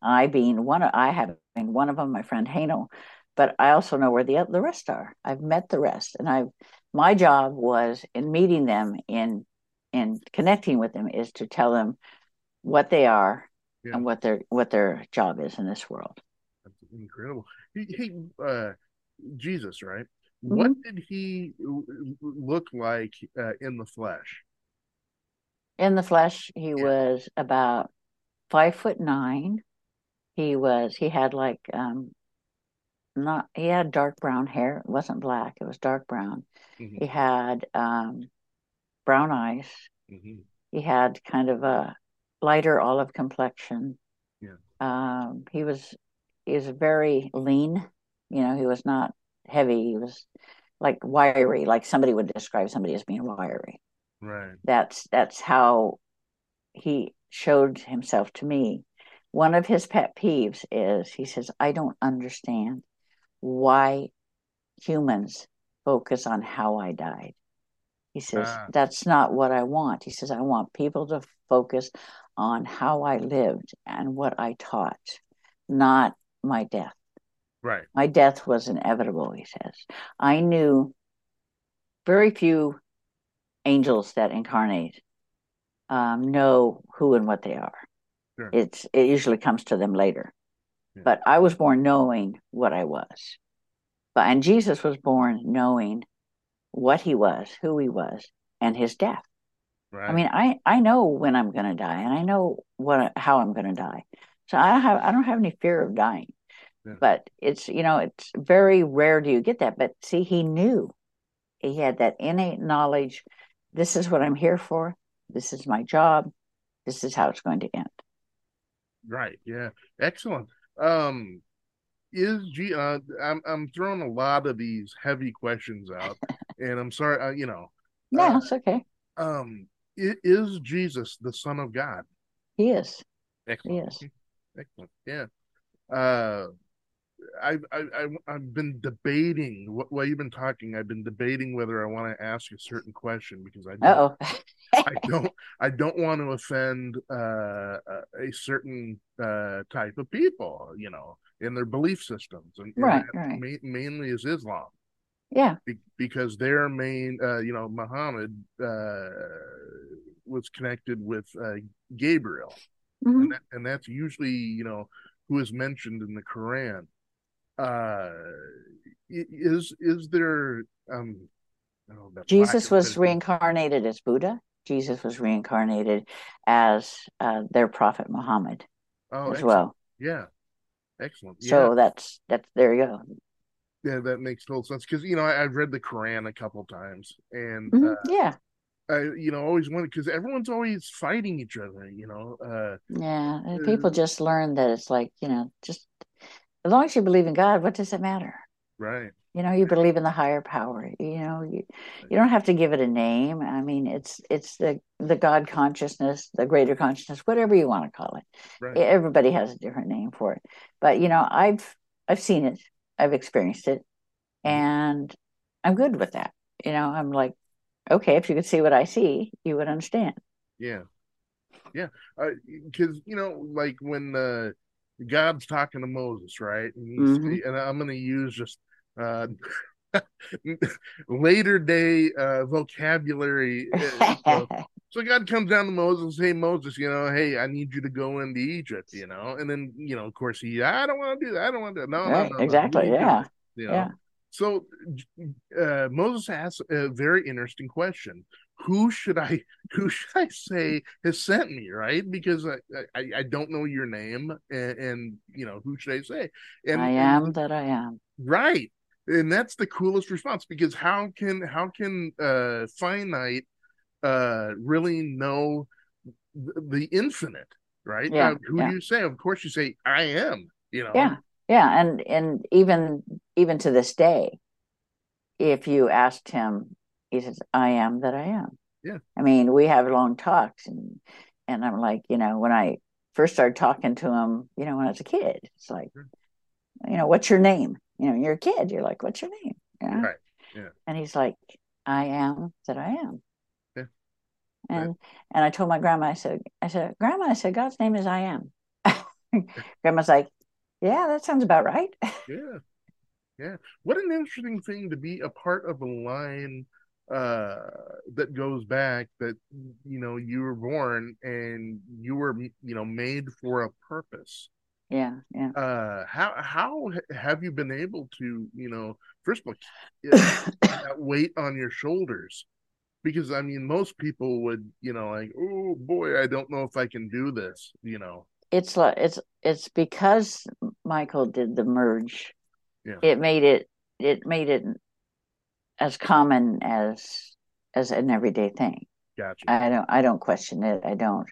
I being one, I have been one of them, my friend Haniel, but I also know where the the rest are. I've met the rest, and I've my job was in meeting them in in connecting with them is to tell them what they are Yeah. and what their what their job is in this world. That's incredible. He, he uh, Jesus, right? What Mm-hmm. did he look like uh, in the flesh? In the flesh, he was about five foot nine. He was he had like um not he had dark brown hair. It wasn't black, it was dark brown. Mhm, He had um brown eyes. mhm. He had kind of a lighter olive complexion. Yeah. Um he was he was very lean. You know, he was not heavy. He was like wiry, like somebody would describe somebody as being wiry. Right. that's that's how he showed himself to me one of his pet peeves is he says i don't understand why humans focus on how i died he says Ah. that's not what i want he says i want people to focus on how i lived and what i taught not my death Right. my death was inevitable, he says. I knew very few angels that incarnate um, know who and what they are. Sure. It's it usually comes to them later. Yeah. But I was born knowing what I was. But and Jesus was born knowing what he was, who he was, and his death. Right. I mean, I I know when I'm going to die, and I know what how I'm going to die. So I have I don't have any fear of dying. Yeah. But it's you know it's very rare do you get that. But see, he knew he had that innate knowledge. This is what I'm here for. This is my job. This is how it's going to end. Right. Yeah. Excellent. Um, is G? Uh, I'm I'm throwing a lot of these heavy questions out, and I'm sorry. Uh, you know, No, Uh, it's okay. um, i- is Jesus the Son of God? He is. Excellent. Yes. Excellent. Yeah. Uh, I've I, I I've been debating while you've been talking. I've been debating whether I want to ask a certain question because I oh. I don't I don't want to offend uh, a, certain uh, type of people, you know, in their belief systems, and, and Right, that right. ma- mainly is Islam, yeah. be- because their main, uh, you know, Muhammad uh, was connected with uh, Gabriel, Mhm. and, that, and that's usually, you know, who is mentioned in the Quran. Uh, is is there um, I don't know, Jesus was reincarnated as Buddha. Jesus was reincarnated as uh, their prophet Muhammad oh, as excellent. well. Yeah, excellent. Yeah. So that's that's there you go. Yeah, that makes total sense because you know I, I've read the Quran a couple times, and Mhm. uh, yeah, I you know always wanted because everyone's always fighting each other. You know, uh, yeah. And people Uh, just learn that it's like you know, just as long as you believe in God, what does it matter? right? You know, you believe in the higher power. You know, you you don't have to give it a name. I mean, it's it's the the God consciousness, the greater consciousness, whatever you want to call it. Right. Everybody has a different name for it. But you know, I've I've seen it, I've experienced it, Mhm. and I'm good with that. You know, I'm like, okay, if you could see what I see, you would understand. Yeah, yeah. Because you know, like when uh, God's talking to Moses, right? And, he's, Mhm. and I'm going to use just uh, later day uh, vocabulary. uh, so, So God comes down to Moses "Hey Moses, you know, hey, I need you to go into Egypt, you know." And then, you know, of course, he, I don't want to do that. I don't want to. No, right, no, no, no. exactly. Do Yeah. you know? Yeah. So uh, Moses asks a very interesting question: Who should I, who should I say has sent me? Right? Because I, I, I don't know your name, and, and you know, who should I say? And I am that I am. right and that's the coolest response because how can how can uh finite uh really know th- the infinite right Yeah, Uh, who yeah. do you say of course you say i am you know Yeah. Yeah. And and even even to this day, if you asked him, he says, I am that I am. Yeah. I mean, we have long talks and and I'm like, you know, when I first started talking to him, you know, when I was a kid, it's like, Sure. you know, what's your name? You know, you're a kid, you're like, what's your name? Know? Right. Yeah. And he's like, I am that I am. Yeah. And and I told my grandma, I said, I said, Grandma, I said, God's name is I am. Grandma's like, yeah, that sounds about right. Yeah. Yeah. What an interesting thing to be a part of a line uh that goes back that you know you were born and you were you know made for a purpose yeah yeah uh how how have you been able to you know first of all that weight on your shoulders because i mean most people would you know like oh boy i don't know if i can do this you know it's like it's it's because michael did the merge yeah. it made it it made it as common as as an everyday thing. Gotcha. I don't I don't question it. I don't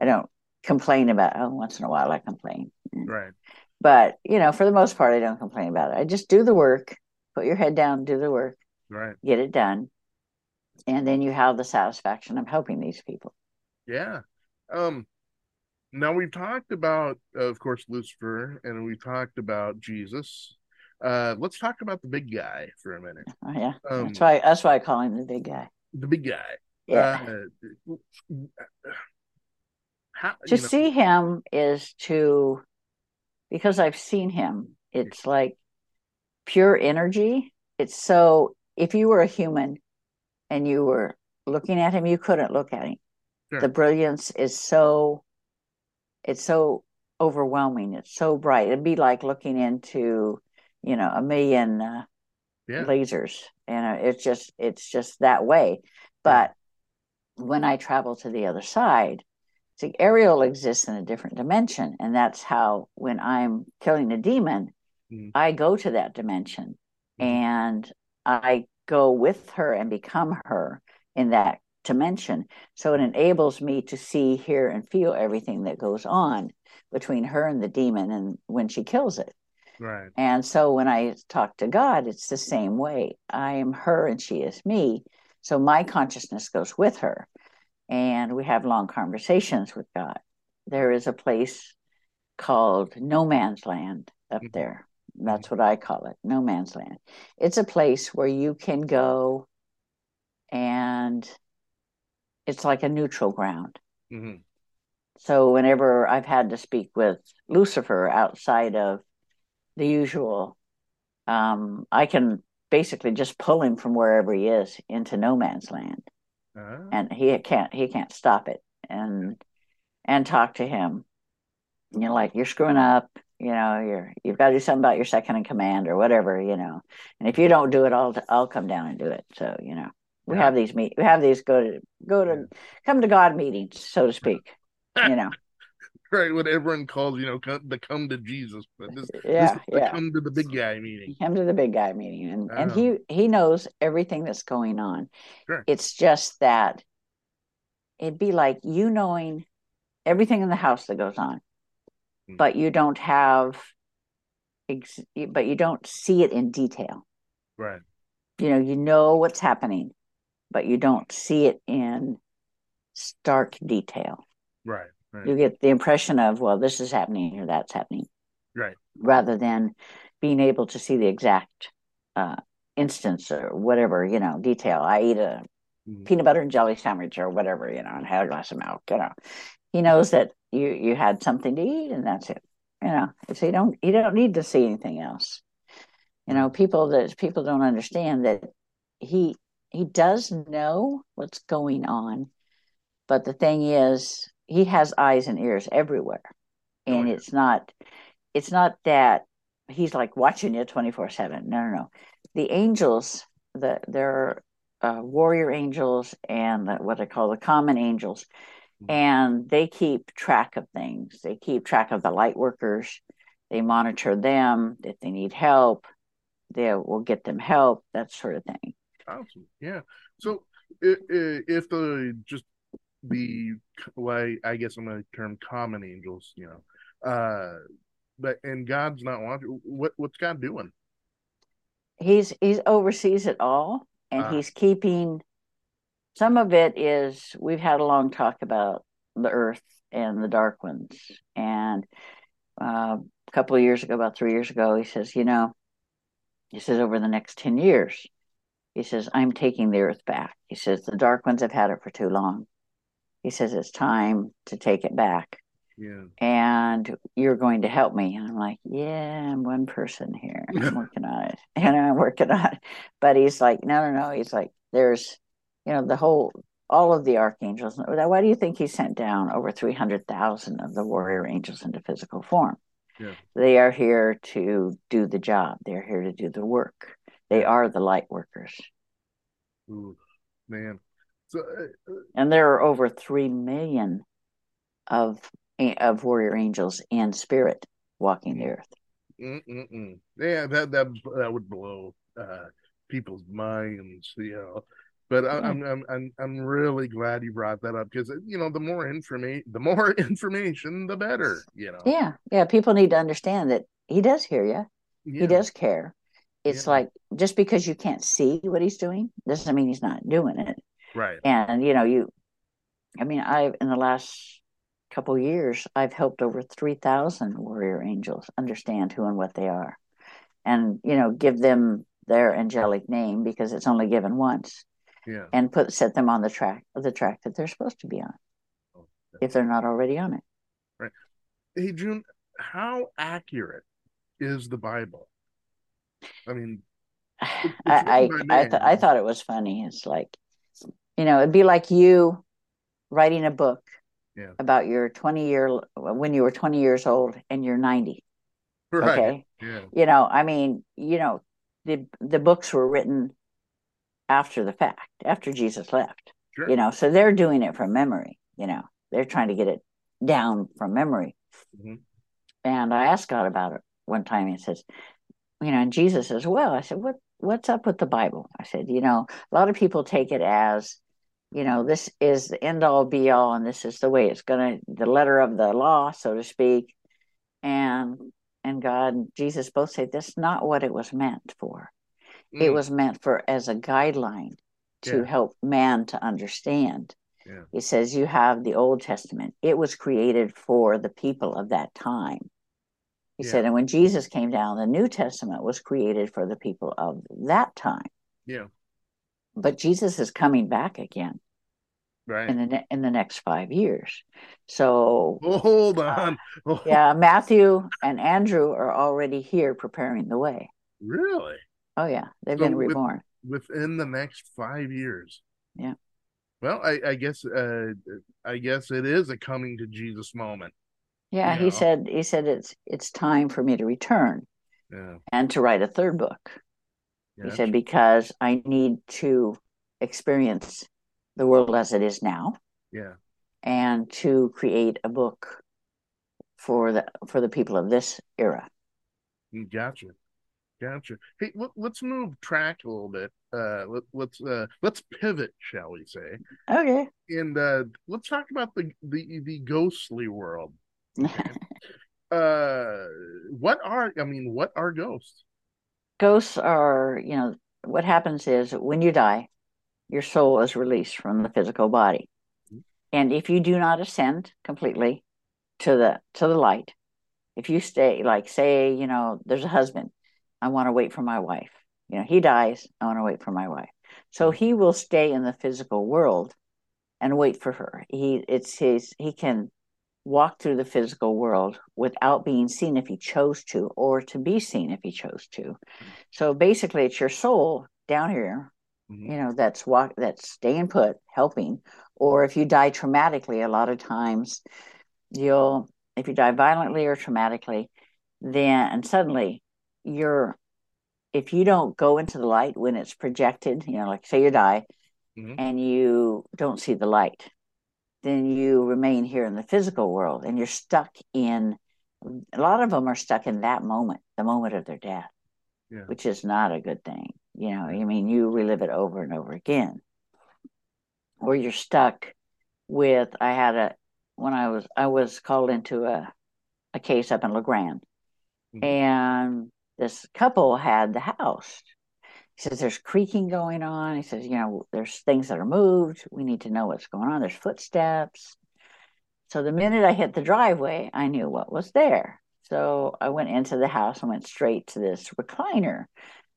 I don't complain about oh once in a while I complain. Right. But you know, for the most part I don't complain about it. I just do the work, put your head down, do the work, right, get it done. And then you have the satisfaction of helping these people. Yeah. Um now we've talked about of course Lucifer and we've talked about Jesus uh, let's talk about the big guy for a minute. Oh, yeah, um, that's why that's why I call him the big guy. The big guy. Yeah. Uh, how, to know. see him is to because I've seen him. It's like pure energy. It's so if you were a human and you were looking at him, you couldn't look at him. Sure. The brilliance is so it's so overwhelming. It's so bright. It'd be like looking into you know a million uh, yeah. lasers and it's just it's just that way but yeah. when i travel to the other side see ariel exists in a different dimension and that's how when i'm killing a demon mm. i go to that dimension mm. and i go with her and become her in that dimension so it enables me to see hear and feel everything that goes on between her and the demon and when she kills it Right. And so when I talk to God, it's the same way. I am her and she is me. So my consciousness goes with her. And we have long conversations with God. There is a place called No Man's Land up mm-hmm. there. That's mm-hmm. what I call it, No Man's Land. It's a place where you can go and it's like a neutral ground. Mm-hmm. So whenever I've had to speak with Lucifer outside of the usual. Um, I can basically just pull him from wherever he is into no man's land, uh-huh. and he can't he can't stop it. And and talk to him. You know, like you're screwing up. You know, you're you've got to do something about your second in command or whatever. You know, and if you don't do it, I'll I'll come down and do it. So you know, we yeah. have these meet we have these go to go to come to God meetings, so to speak. you know. right What everyone calls you know come, to come to jesus but this, yeah, this yeah. come to the big guy meeting. come to the big guy meeting and, and he he knows everything that's going on. Sure. it's just that it'd be like you knowing everything in the house that goes on mm-hmm. but you don't have ex- but you don't see it in detail. Right. You know you know what's happening but you don't see it in stark detail. Right Right. You get the impression of, well, this is happening or that's happening. Right. Rather than being able to see the exact uh, instance or whatever, you know, detail. I eat a mm-hmm. peanut butter and jelly sandwich or whatever, you know, and had a glass of milk, you know. He knows that you you had something to eat and that's it. You know, so you don't you don't need to see anything else. You know, people that people don't understand that he he does know what's going on, but the thing is, he has eyes and ears everywhere. Oh, and oh, yeah. it's not it's not that he's like watching you 24 7 no no no. The angels the there are uh, warrior angels and the, what i call the common angels. Mm-hmm. and they keep track of things. They keep track of the light workers. They monitor them. If they need help they will get them help that sort of thing. Awesome yeah. So if the just the way I guess I'm going to term common angels, you know. Uh but and God's not watching. What what's God doing? He's he's oversees it all, and uh, he's keeping. Some of it is we've had a long talk about the earth and the dark ones, and uh, a couple of years ago, about three years ago, he says, you know, he says over the next ten years, he says I'm taking the earth back. He says the dark ones have had it for too long he says it's time to take it back. Yeah. and you're going to help me. And I'm like, yeah, I'm one person here. I'm working on it. And I'm working on it. But he's like, no, no, no. He's like, there's, you know, the whole, all of the archangels. Why do you think he sent down over 300,000 of the warrior angels into physical form? Yeah. They are here to do the job. They're here to do the work. They are the light workers. Ooh, man. So, uh, And there are over 3 million of of warrior angels and spirit walking the earth. mm-mm-mm. yeah, that that that would blow uh, people's minds, you know. But I, Yeah. I'm I'm I'm I'm really glad you brought that up because you know the more information, the more information, the better. You know. Yeah, yeah. People need to understand that he does hear you. Yeah. He does care. It's Yeah. like just because you can't see what he's doing doesn't mean he's not doing it. Right. And you know, you, I mean, I've in the last couple of years, I've helped over three thousand warrior angels understand who and what they are, and you know, give them their angelic name because it's only given once, Yeah. and put set them on the track the track that they're supposed to be on Oh, if they're not already on it. Right. Hey June, how accurate is the Bible? I mean, I I I, th- I thought it was funny. It's like, you know, it'd be like you writing a book Yeah. about your 20 year when you were 20 years old and you're 90. right? Okay. Yeah. You know, I mean, you know, the the books were written after the fact, after Jesus left. Sure. You know, so they're doing it from memory, you know. They're trying to get it down from memory. Mhm. And I asked God about it one time. He says, you know, and Jesus says, well, I said, what what's up with the Bible? I said, you know, a lot of people take it as, you know, this is the end all be all, and this is the way it's gonna the letter of the law, so to speak. And and God and Jesus both say that's not what it was meant for. It Mm. was meant for as a guideline to Yeah. help man to understand. Yeah. He says you have the Old Testament. It was created for the people of that time. He Yeah. said, and when Jesus came down, the New Testament was created for the people of that time. Yeah. But Jesus is coming back again Right. in the ne- in the next five years. So hold on. Oh, yeah, Matthew and Andrew are already here preparing the way. Really? Oh yeah, they've So been with- reborn. Within the next five years. Yeah. Well, I, I guess uh, I guess it is a coming to Jesus moment. Yeah, you he know. said he said it's it's time for me to return Yeah. and to write a third book. Yeah He said because I need to experience the world as it is now yeah. and to create a book for the for the people of this era. Mm, Gotcha. Gotcha. Hey, let, let's move track a little bit. Uh, let, let's uh, let's pivot, shall we say? Okay. And uh, let's talk about the the the ghostly world. Uh, what are I mean, what are ghosts? Ghosts are, you know, what happens is when you die, your soul is released from the physical body. And if you do not ascend completely to the to the light, if you stay like say, you know, there's a husband, I want to wait for my wife. You know, he dies, I want to wait for my wife. So mm-hmm. he will stay in the physical world and wait for her. He it's his he can walk through the physical world without being seen if he chose to or to be seen if he chose to. So basically it's your soul down here Mhm. you know that's walk that's staying put helping or if you die traumatically a lot of times you'll if you die violently or traumatically then and suddenly you're if you don't go into the light when it's projected you know like say you die Mhm. and you don't see the light then you remain here in the physical world and you're stuck in a lot of them are stuck in that moment the moment of their death Yeah. which is not a good thing. You know, I mean, you relive it over and over again. Or you're stuck with I had a when I was I was called into a a case up in LeGrand Mhm. and this couple had the house. He says there's creaking going on. He says, you know, there's things that are moved. We need to know what's going on. There's footsteps. So the minute I hit the driveway, I knew what was there. So I went into the house and went straight to this recliner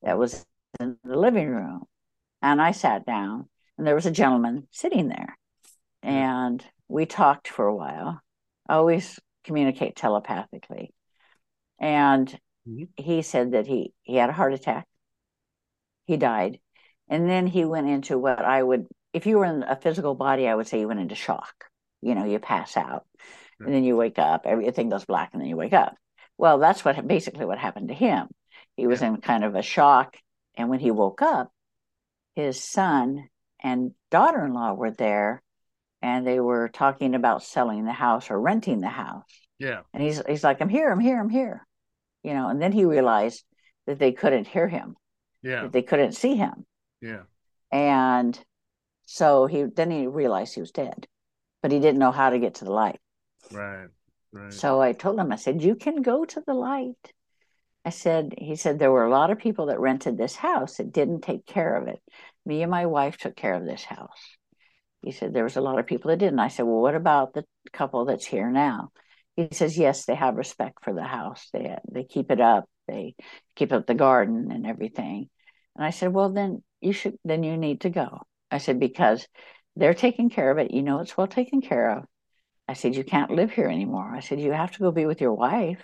that was in the living room. And I sat down, and there was a gentleman sitting there. And we talked for a while. I always communicate telepathically. And Mhm. he said that he he had a heart attack. He died. And then he went into what I would if you were in a physical body, I would say you went into shock. You know, you pass out and then you wake up, everything goes black, and then you wake up. Well, that's what basically what happened to him. He was in kind of a shock. And when he woke up, his son and daughter in law were there and they were talking about selling the house or renting the house. Yeah. And he's he's like, I'm here, I'm here, I'm here. You know, and then he realized that they couldn't hear him, Yeah. they couldn't see him. Yeah. And so he then he realized he was dead, but he didn't know how to get to the light. Right. Right. So I told him, I said, You can go to the light. I said, He said, there were a lot of people that rented this house that didn't take care of it. Me and my wife took care of this house. He said, There was a lot of people that didn't. I said, Well, what about the couple that's here now? He says, Yes, they have respect for the house. They they keep it up. They keep up the garden and everything. And I said, Well, then you should then you need to go. I said, because they're taking care of it. You know it's well taken care of. I said, You can't live here anymore. I said, You have to go be with your wife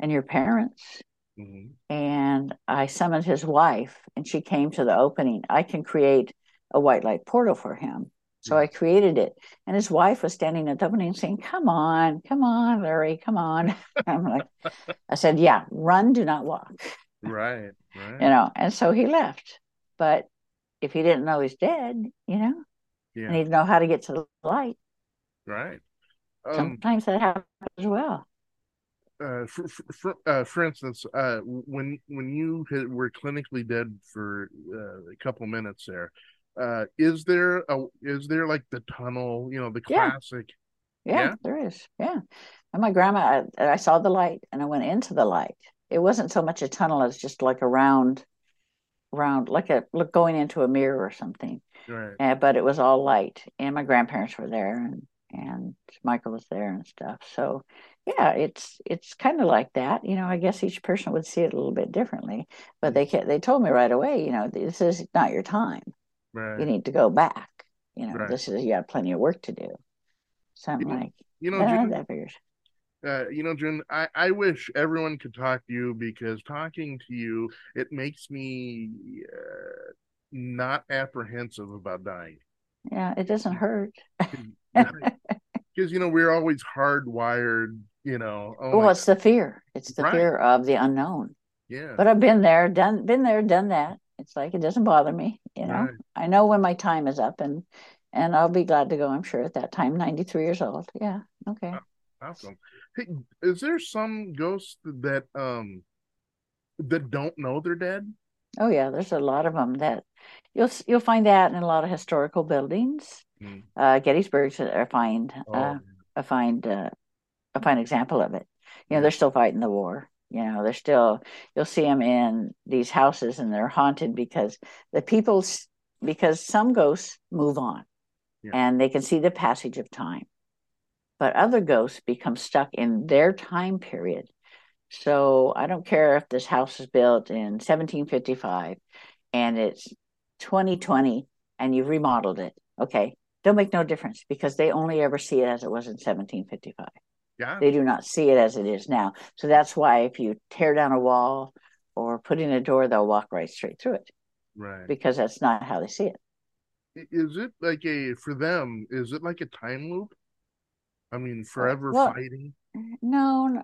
and your parents. Mhm. And I summoned his wife, and she came to the opening. I can create a white light portal for him. So I created it. And his wife was standing at the opening saying, Come on, come on, Larry, come on. I'm like, I said, Yeah, run, do not walk. Right. Right. You know, and so he left. But if he didn't know he's dead, you know, and he didn't know how to get to the light, Right. Um, sometimes that happens as well. uh, for, for, for, uh, for instance, uh, when when you had, were clinically dead for uh, a couple minutes there, uh, is there a is there like the tunnel? You know, the classic. Yeah, Yeah? there is. Yeah. And my grandma, I, I saw the light and I went into the light. It wasn't so much a tunnel as just like a round, round, like a look going into a mirror or something. Right. Uh, but it was all light. And my grandparents were there and, and Michael was there and stuff. So yeah, it's it's kind of like that. You know, I guess each person would see it a little bit differently. But they ca- they told me right away, you know, this is not your time. You need to go back. You know, Right. this is you got plenty of work to do. So I'm You know, like, You know, June, that figures. uh, you know, June, I, I wish everyone could talk to you because talking to you, it makes me uh, not apprehensive about dying. Yeah, it doesn't hurt. Because, you know, we're always hardwired, you know. Oh well, it's the fear. It's the Right. fear of the unknown. yeah. But I've been there, done, been there, done that. It's like it doesn't bother me. You know, Right. I know when my time is up, and and I'll be glad to go. I'm sure at that time, 93 years old. Yeah. Okay. Awesome. Hey, is there some ghosts that um that don't know they're dead? Oh yeah, there's a lot of them that you'll you'll find that in a lot of historical buildings. Mm. Uh, Gettysburg's a find Oh, uh, a find uh, a fine example of it. You know, they're still fighting the war. You know, they're still you'll see them in these houses, and they're haunted because the people because some ghosts move on, Yeah. and they can see the passage of time, but other ghosts become stuck in their time period. So I don't care if this house is built in 1755 and it's 2020 and you've remodeled it. Okay, don't make no difference because they only ever see it as it was in 1755. Yeah. They do not see it as it is now. So that's why if you tear down a wall or put in a door, they'll walk right straight through it Right. because that's not how they see it. Is it like a for them? Is it like a time loop? I mean, forever well- fighting. No,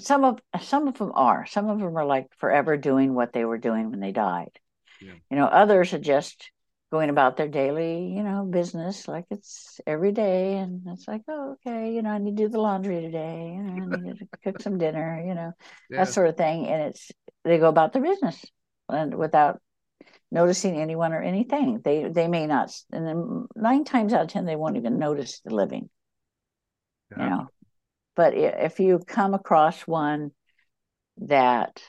some of some of them are. Some of them are like forever doing what they were doing when they died. Yeah. You know, others are just going about their daily, you know, business like it's every day, and it's like, oh, okay, you know, I need to do the laundry today, you know, I need to cook some dinner, you know, Yeah. that sort of thing, and it's they go about their business and without noticing anyone or anything. They they may not, and then nine times out of ten, they won't even notice the living you Yeah. know but if you come across one that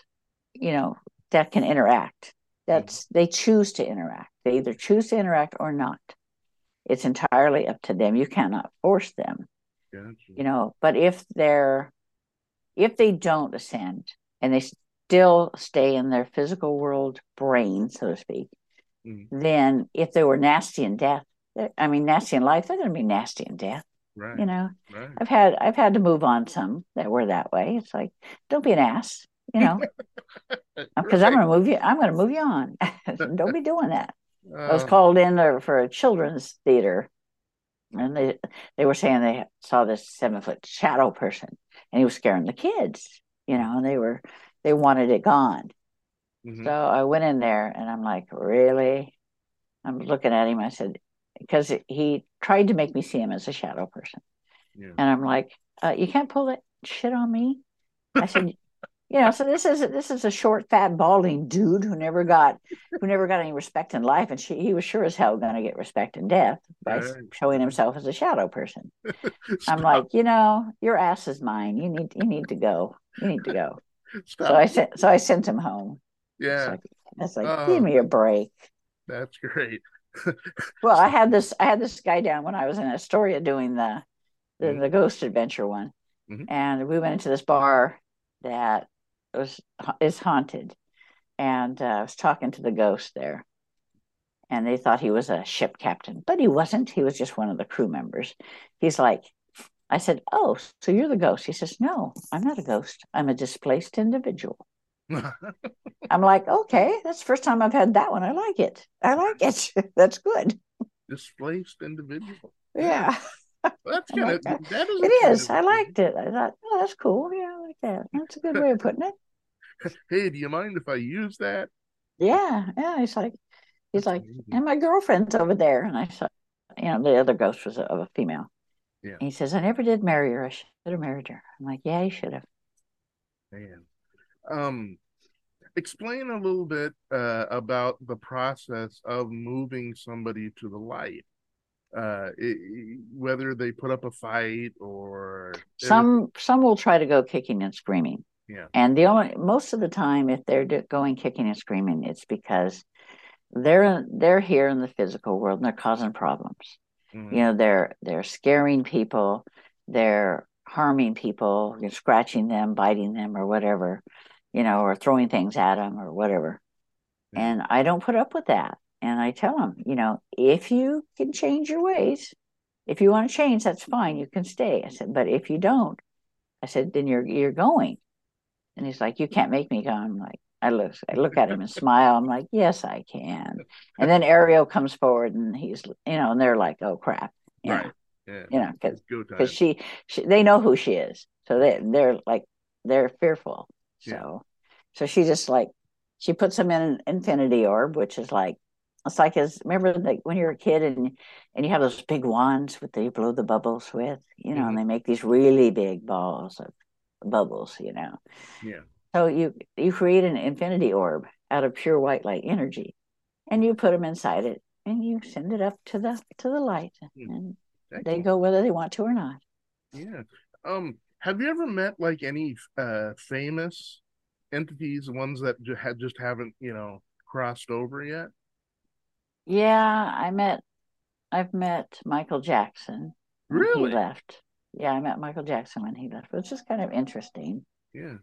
you know that can interact mm-hmm. that's they choose to interact they either choose to interact or not it's entirely up to them you cannot force them Gotcha. you know but if they're if they don't ascend and they still stay in their physical world brain so to speak Mhm. then if they were nasty in death i mean nasty in life they're going to be nasty in death Right. You know, right. I've had I've had to move on some that were that way. It's like, don't be an ass, you know, because right. I'm going to move you. I'm going to move you on. don't be doing that. I was uh. called in there for a children's theater, and they they were saying they saw this seven foot shadow person, and he was scaring the kids, you know, and they were they wanted it gone. Mm-hmm. So I went in there, and I'm like, really? I'm looking at him. I said, because he tried to make me see him as a shadow person. Yeah. And I'm like, uh, you can't pull that shit on me. I said, you know, so this is this is a short, fat, balding dude who never got who never got any respect in life, and she, he was sure as hell going to get respect in death by right. showing himself as a shadow person. I'm like, you know, your ass is mine. You need you need to go. You need to go. Stop. So I sent so I sent him home. Yeah, it's like, like oh, give me a break. That's great well, I had this I had this guy down when I was in Astoria doing the the, mm-hmm. the ghost adventure one, mm-hmm. and we went into this bar that was is haunted, and uh, I was talking to the ghost there, and they thought he was a ship captain, but he wasn't. He was just one of the crew members. He's like, I said, "Oh, so you're the ghost?" He says, "No, I'm not a ghost. I'm a displaced individual." I'm like, okay, that's the first time I've had that one. I like it. I like it. that's good. Displaced individual. Yeah. that's kind of that. that is it is. I liked it. I thought, oh, that's cool. Yeah, I like that. That's a good way of putting it. hey, do you mind if I use that? Yeah, yeah. He's like, he's like, and my girlfriend's over there, and I said, you know, the other ghost was a, of a female. Yeah. And he says, I never did marry her. I should have married her. I'm like, yeah, you should have. Man, um, explain a little bit uh, about the process of moving somebody to the light. Uh, it, whether they put up a fight or some some will try to go kicking and screaming. Yeah, and the only most of the time, if they're going kicking and screaming, it's because they're they're here in the physical world and they're causing problems. Mm-hmm. You know, they're they're scaring people, they're harming people, you're scratching them, biting them, or whatever you know, or throwing things at them or whatever. And I don't put up with that. And I tell them, you know, if you can change your ways, if you want to change, that's fine. You can stay. I said, but if you don't, I said, then you're you're going. And he's like, you can't make me go. I'm like, I look, I look at him and smile. I'm like, yes, I can. And then Ariel comes forward and he's, you know, and they're like, oh crap, you right? Know? Yeah. You know, because because she, she, they know who she is, so they they're like they're fearful. So, so she just like she puts them in an infinity orb, which is like it's like as remember like when you're a kid and and you have those big wands with the you blow the bubbles with, you know, mm-hmm. and they make these really big balls of bubbles, you know. Yeah. So you you create an infinity orb out of pure white light energy, and you put them inside it, and you send it up to the to the light, mm-hmm. and they go whether they want to or not. Yeah. Um. Have you ever met like any uh, famous entities, ones that had just haven't you know crossed over yet? Yeah, I met. I've met Michael Jackson. Really? He left. Yeah, I met Michael Jackson when he left, which is kind of interesting. Yeah.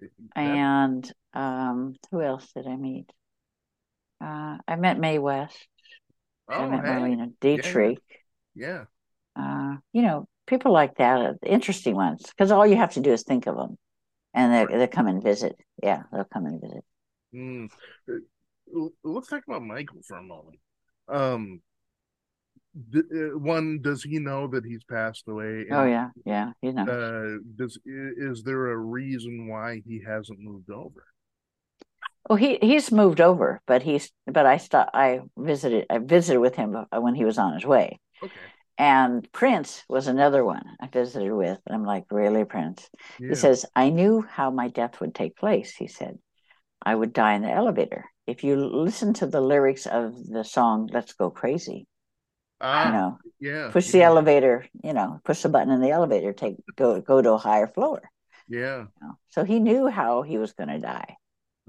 That... And um, who else did I meet? Uh, I met Mae West. Oh, I met hey. Marlene Dietrich. Yeah. yeah. Uh, you know, people like that are interesting ones because all you have to do is think of them and they they come and visit yeah they'll come and visit mm. let's talk about michael for a moment um uh, one does he know that he's passed away oh yeah yeah he knows uh, does is there a reason why he hasn't moved over well he he's moved over, but he's but I stopped. I visited. I visited with him when he was on his way. Okay. And Prince was another one I visited with. I'm like, really, Prince? Yeah. He says, I knew how my death would take place. He said, I would die in the elevator. If you listen to the lyrics of the song Let's Go Crazy, ah, you know, yeah, push yeah. the elevator, you know, push the button in the elevator, take go go to a higher floor. Yeah. You know? So he knew how he was going to die.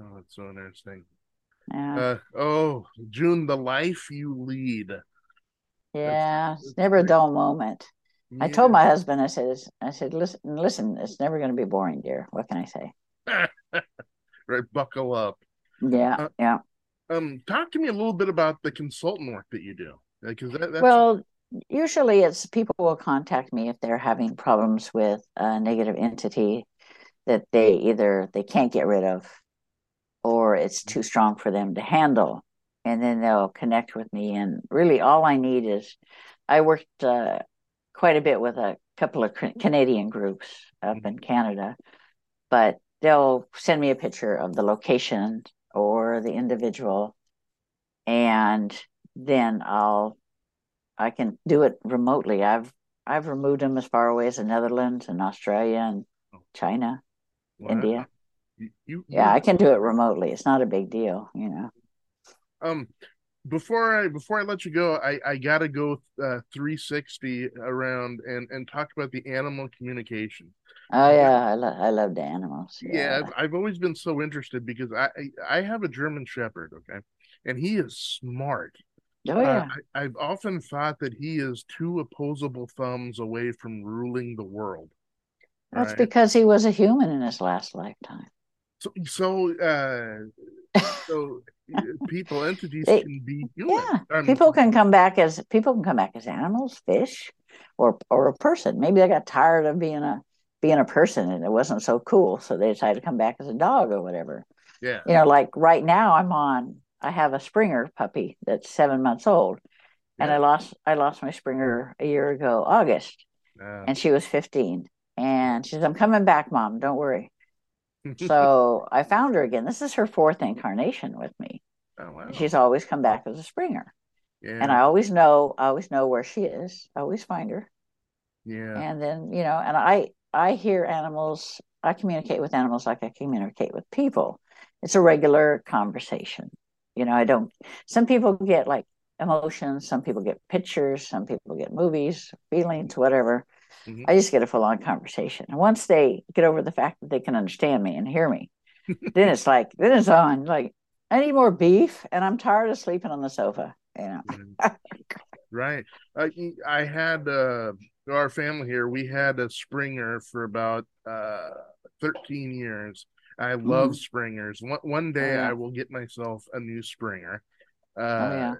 Oh, that's so interesting. Yeah. Uh, oh, June, the life you lead. Yeah, it's, it's never a dull moment. Yeah. I told my husband, I said, I said, listen, listen, it's never going to be boring, dear. What can I say? right, buckle up. Yeah, uh, yeah. Um, talk to me a little bit about the consultant work that you do, because that, well, usually it's people will contact me if they're having problems with a negative entity that they either they can't get rid of or it's too strong for them to handle. And then they'll connect with me. And really all i need is i worked uh, quite a bit with a couple of canadian groups up in canada but they'll send me a picture of the location or the individual. And then i'll i can do it remotely i've i've removed them as far away as the netherlands and australia and china wow. india you, you, yeah i can do it remotely it's not a big deal you know um before I before I let you go, I I gotta go uh, 360 around and and talk about the animal communication. Oh yeah, I love I love the animals. Yeah, yeah I've, I've, always been so interested because I I have a German Shepherd, okay, and he is smart. Oh yeah. Uh, I, I've often thought that he is two opposable thumbs away from ruling the world. That's right? because he was a human in his last lifetime. So so uh so people entities they, can be human. Yeah, people can come back as people can come back as animals, fish, or or a person. Maybe they got tired of being a being a person and it wasn't so cool, so they decided to come back as a dog or whatever. Yeah, you know, like right now I'm on. I have a Springer puppy that's seven months old, yeah. and I lost I lost my Springer a year ago, August, uh, and she was 15. And she says, "I'm coming back, mom. Don't worry." so I found her again. This is her fourth incarnation with me. Oh, wow. She's always come back as a Springer. Yeah. And I always know, I always know where she is. I always find her. Yeah. And then, you know, and I I hear animals, I communicate with animals like I communicate with people. It's a regular conversation. You know, I don't some people get like emotions, some people get pictures, some people get movies, feelings, whatever. Mm-hmm. I just get a full on conversation. And once they get over the fact that they can understand me and hear me, then it's like, then it's on. Like, I need more beef and I'm tired of sleeping on the sofa. You know? right. Uh, I had uh, our family here, we had a Springer for about uh, 13 years. I love mm. Springers. One, one day oh, yeah. I will get myself a new Springer. Uh, oh, yeah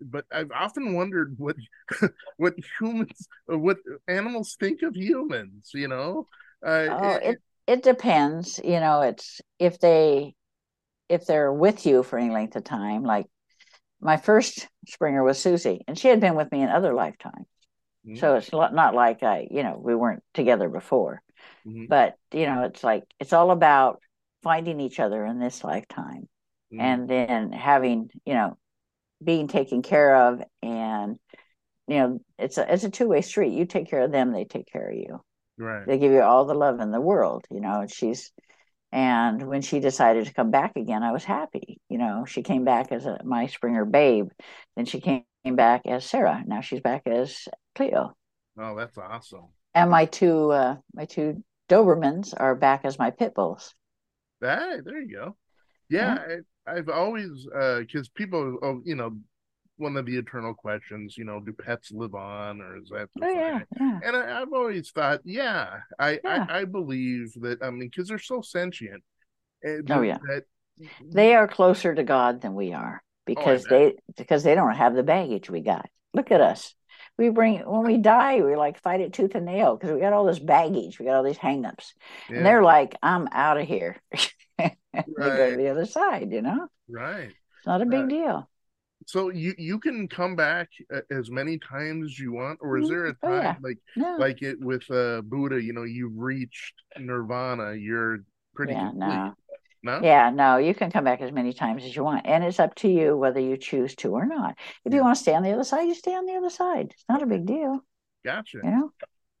but I've often wondered what what humans what animals think of humans, you know. Uh, oh, it, it it depends, you know, it's if they if they're with you for any length of time, like my first Springer was Susie, and she had been with me in other lifetimes. Mm-hmm. So it's not like I, you know, we weren't together before. Mm-hmm. But, you know, it's like it's all about finding each other in this lifetime mm-hmm. and then having, you know, being taken care of and you know it's a it's a two-way street. You take care of them they take care of you. Right. They give you all the love in the world you know and she's and when she decided to come back again i was happy you know. She came back as a my springer babe then she came back as sarah. Now she's back as cleo. Oh that's awesome and my two uh my two dobermans are back as my pit bulls hey there you go yeah, yeah. I've always because uh, people, oh, you know, one of the eternal questions, you know, do pets live on, or is that? Oh, yeah, yeah, And I, have always thought, yeah, I, yeah. I, I believe that. I mean, because they're so sentient. Eh, oh yeah, that they are closer to God than we are oh, because oh, they because they don't have the baggage we got. Look at us. We bring when we die, we like fight it tooth and nail because we got all this baggage, we got all these hangups, yeah. and they're like, "I'm out of here." right. go to the other side, you know? Right. It's not a big right. deal. So you you can come back as many times as you want, or is mm-hmm. there a time oh, yeah. like no. like it with uh, Buddha? You know, you've reached nirvana. You're pretty yeah, complete. No. No? Yeah, no, you can come back as many times as you want. And it's up to you whether you choose to or not. If you want to stay on the other side, you stay on the other side. It's not a big deal. Gotcha. You know?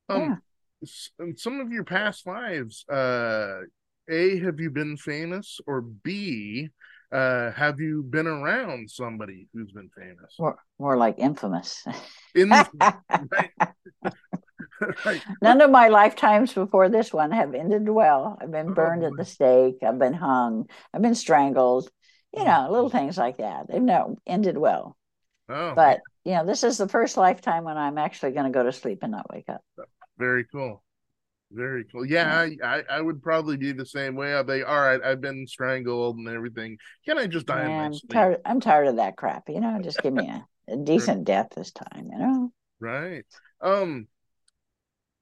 Um, yeah. some of your past lives, uh, a, have you been famous? Or B, uh, have you been around somebody who's been famous? More, more like infamous. right. right. None of my lifetimes before this one have ended well. I've been oh, burned oh, at the stake. I've been hung. I've been strangled. You know, little things like that. They've not ended well. Oh, but you know, this is the first lifetime when I'm actually going to go to sleep and not wake up. Very cool. Very cool. Yeah, yeah. I, I, would probably be the same way. I'd be all right. I've been strangled and everything. Can I just die? I'm tired. I'm tired of that crap. You know, just give me a a decent death this time, you know. Right. Um.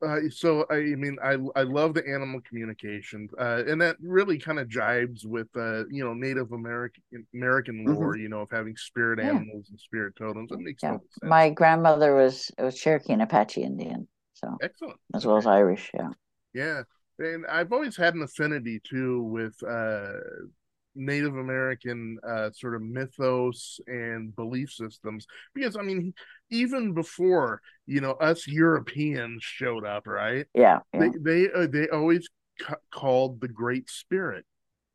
Uh, so I mean, I I love the animal communication, uh, and that really kind of jibes with uh, you know Native American American lore, mm-hmm. you know, of having spirit yeah. animals and spirit totems. It makes yeah. My grandmother was was Cherokee and Apache Indian, so excellent, as well as Irish. Yeah. Yeah, and I've always had an affinity too with uh, Native American uh, sort of mythos and belief systems. Because I mean even before you know us Europeans showed up right? Yeah, yeah. they they, uh, they always ca- called the Great Spirit.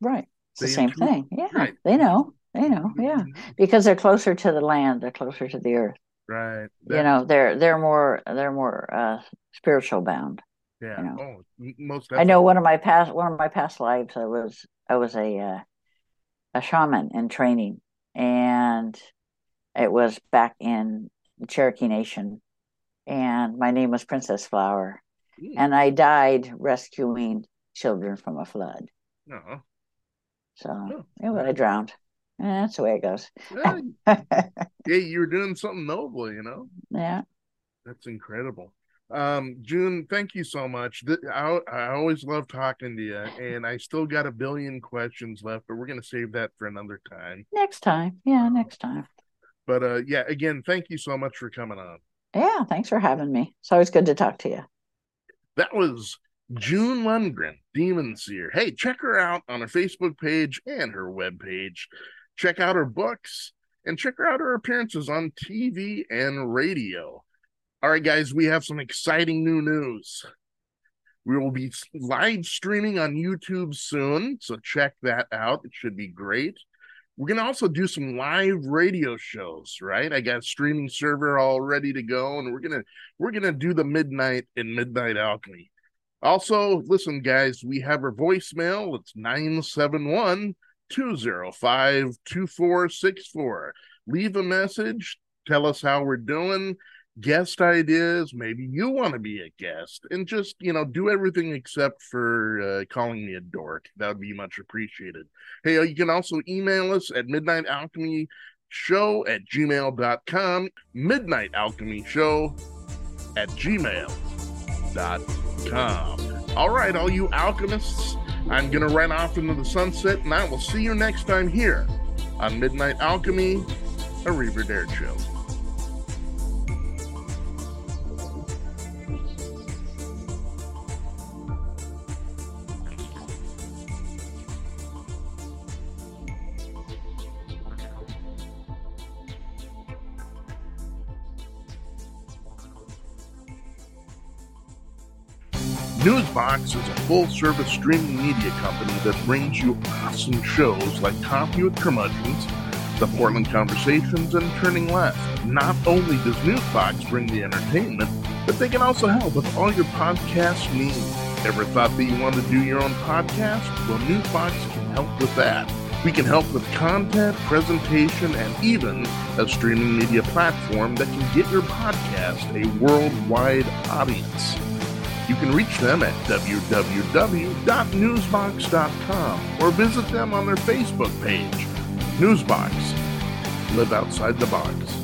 Right. It's they the same thing. Yeah. Right. they know. They know. Yeah. Mm-hmm. because they're closer to the land. They're closer to the earth. Right. That, you know they're they're more they're more uh spiritual bound yeah. you know? oh most definitely. I know one of my past one of my past lives I was I was a uh, a shaman in training, and it was back in Cherokee Nation, and my name was Princess Flower, mm. and I died rescuing children from a flood. Uh-huh. So oh. yeah, I drowned. Yeah, that's the way it goes. Yeah, you were doing something noble, you know. Yeah, that's incredible. Um, June, thank you so much. I, I always love talking to you, and I still got a billion questions left, but we're going to save that for another time. Next time. Yeah, next time. But uh, yeah, again, thank you so much for coming on. Yeah, thanks for having me. It's always good to talk to you. That was June Lundgren, Demon Seer. Hey, check her out on her Facebook page and her web page. Check out her books and check her out her appearances on TV and radio. All right, guys, we have some exciting new news. We will be live streaming on YouTube soon, so check that out. It should be great. We're gonna also do some live radio shows, right? I got a streaming server all ready to go, and we're gonna we're gonna do the midnight and Midnight Alchemy. Also, listen, guys, we have our voicemail. It's 971 205 2464. Leave a message, tell us how we're doing guest ideas. Maybe you want to be a guest and just, you know, do everything except for uh, calling me a dork. That would be much appreciated. Hey, uh, you can also email us at Midnight Alchemy Show at gmail.com, Midnight Alchemy Show at gmail.com. All right, all you alchemists, I'm going to run off into the sunset and I will see you next time here on Midnight Alchemy, a Reaver Dare show. Newsbox is a full service streaming media company that brings you awesome shows like Coffee with Curmudgeons, The Portland Conversations, and Turning Left. Not only does Newsbox bring the entertainment, but they can also help with all your podcast needs. Ever thought that you want to do your own podcast? Well, Newsbox can help with that. We can help with content, presentation, and even a streaming media platform that can get your podcast a worldwide audience. You can reach them at www.newsbox.com or visit them on their Facebook page. Newsbox. Live outside the box.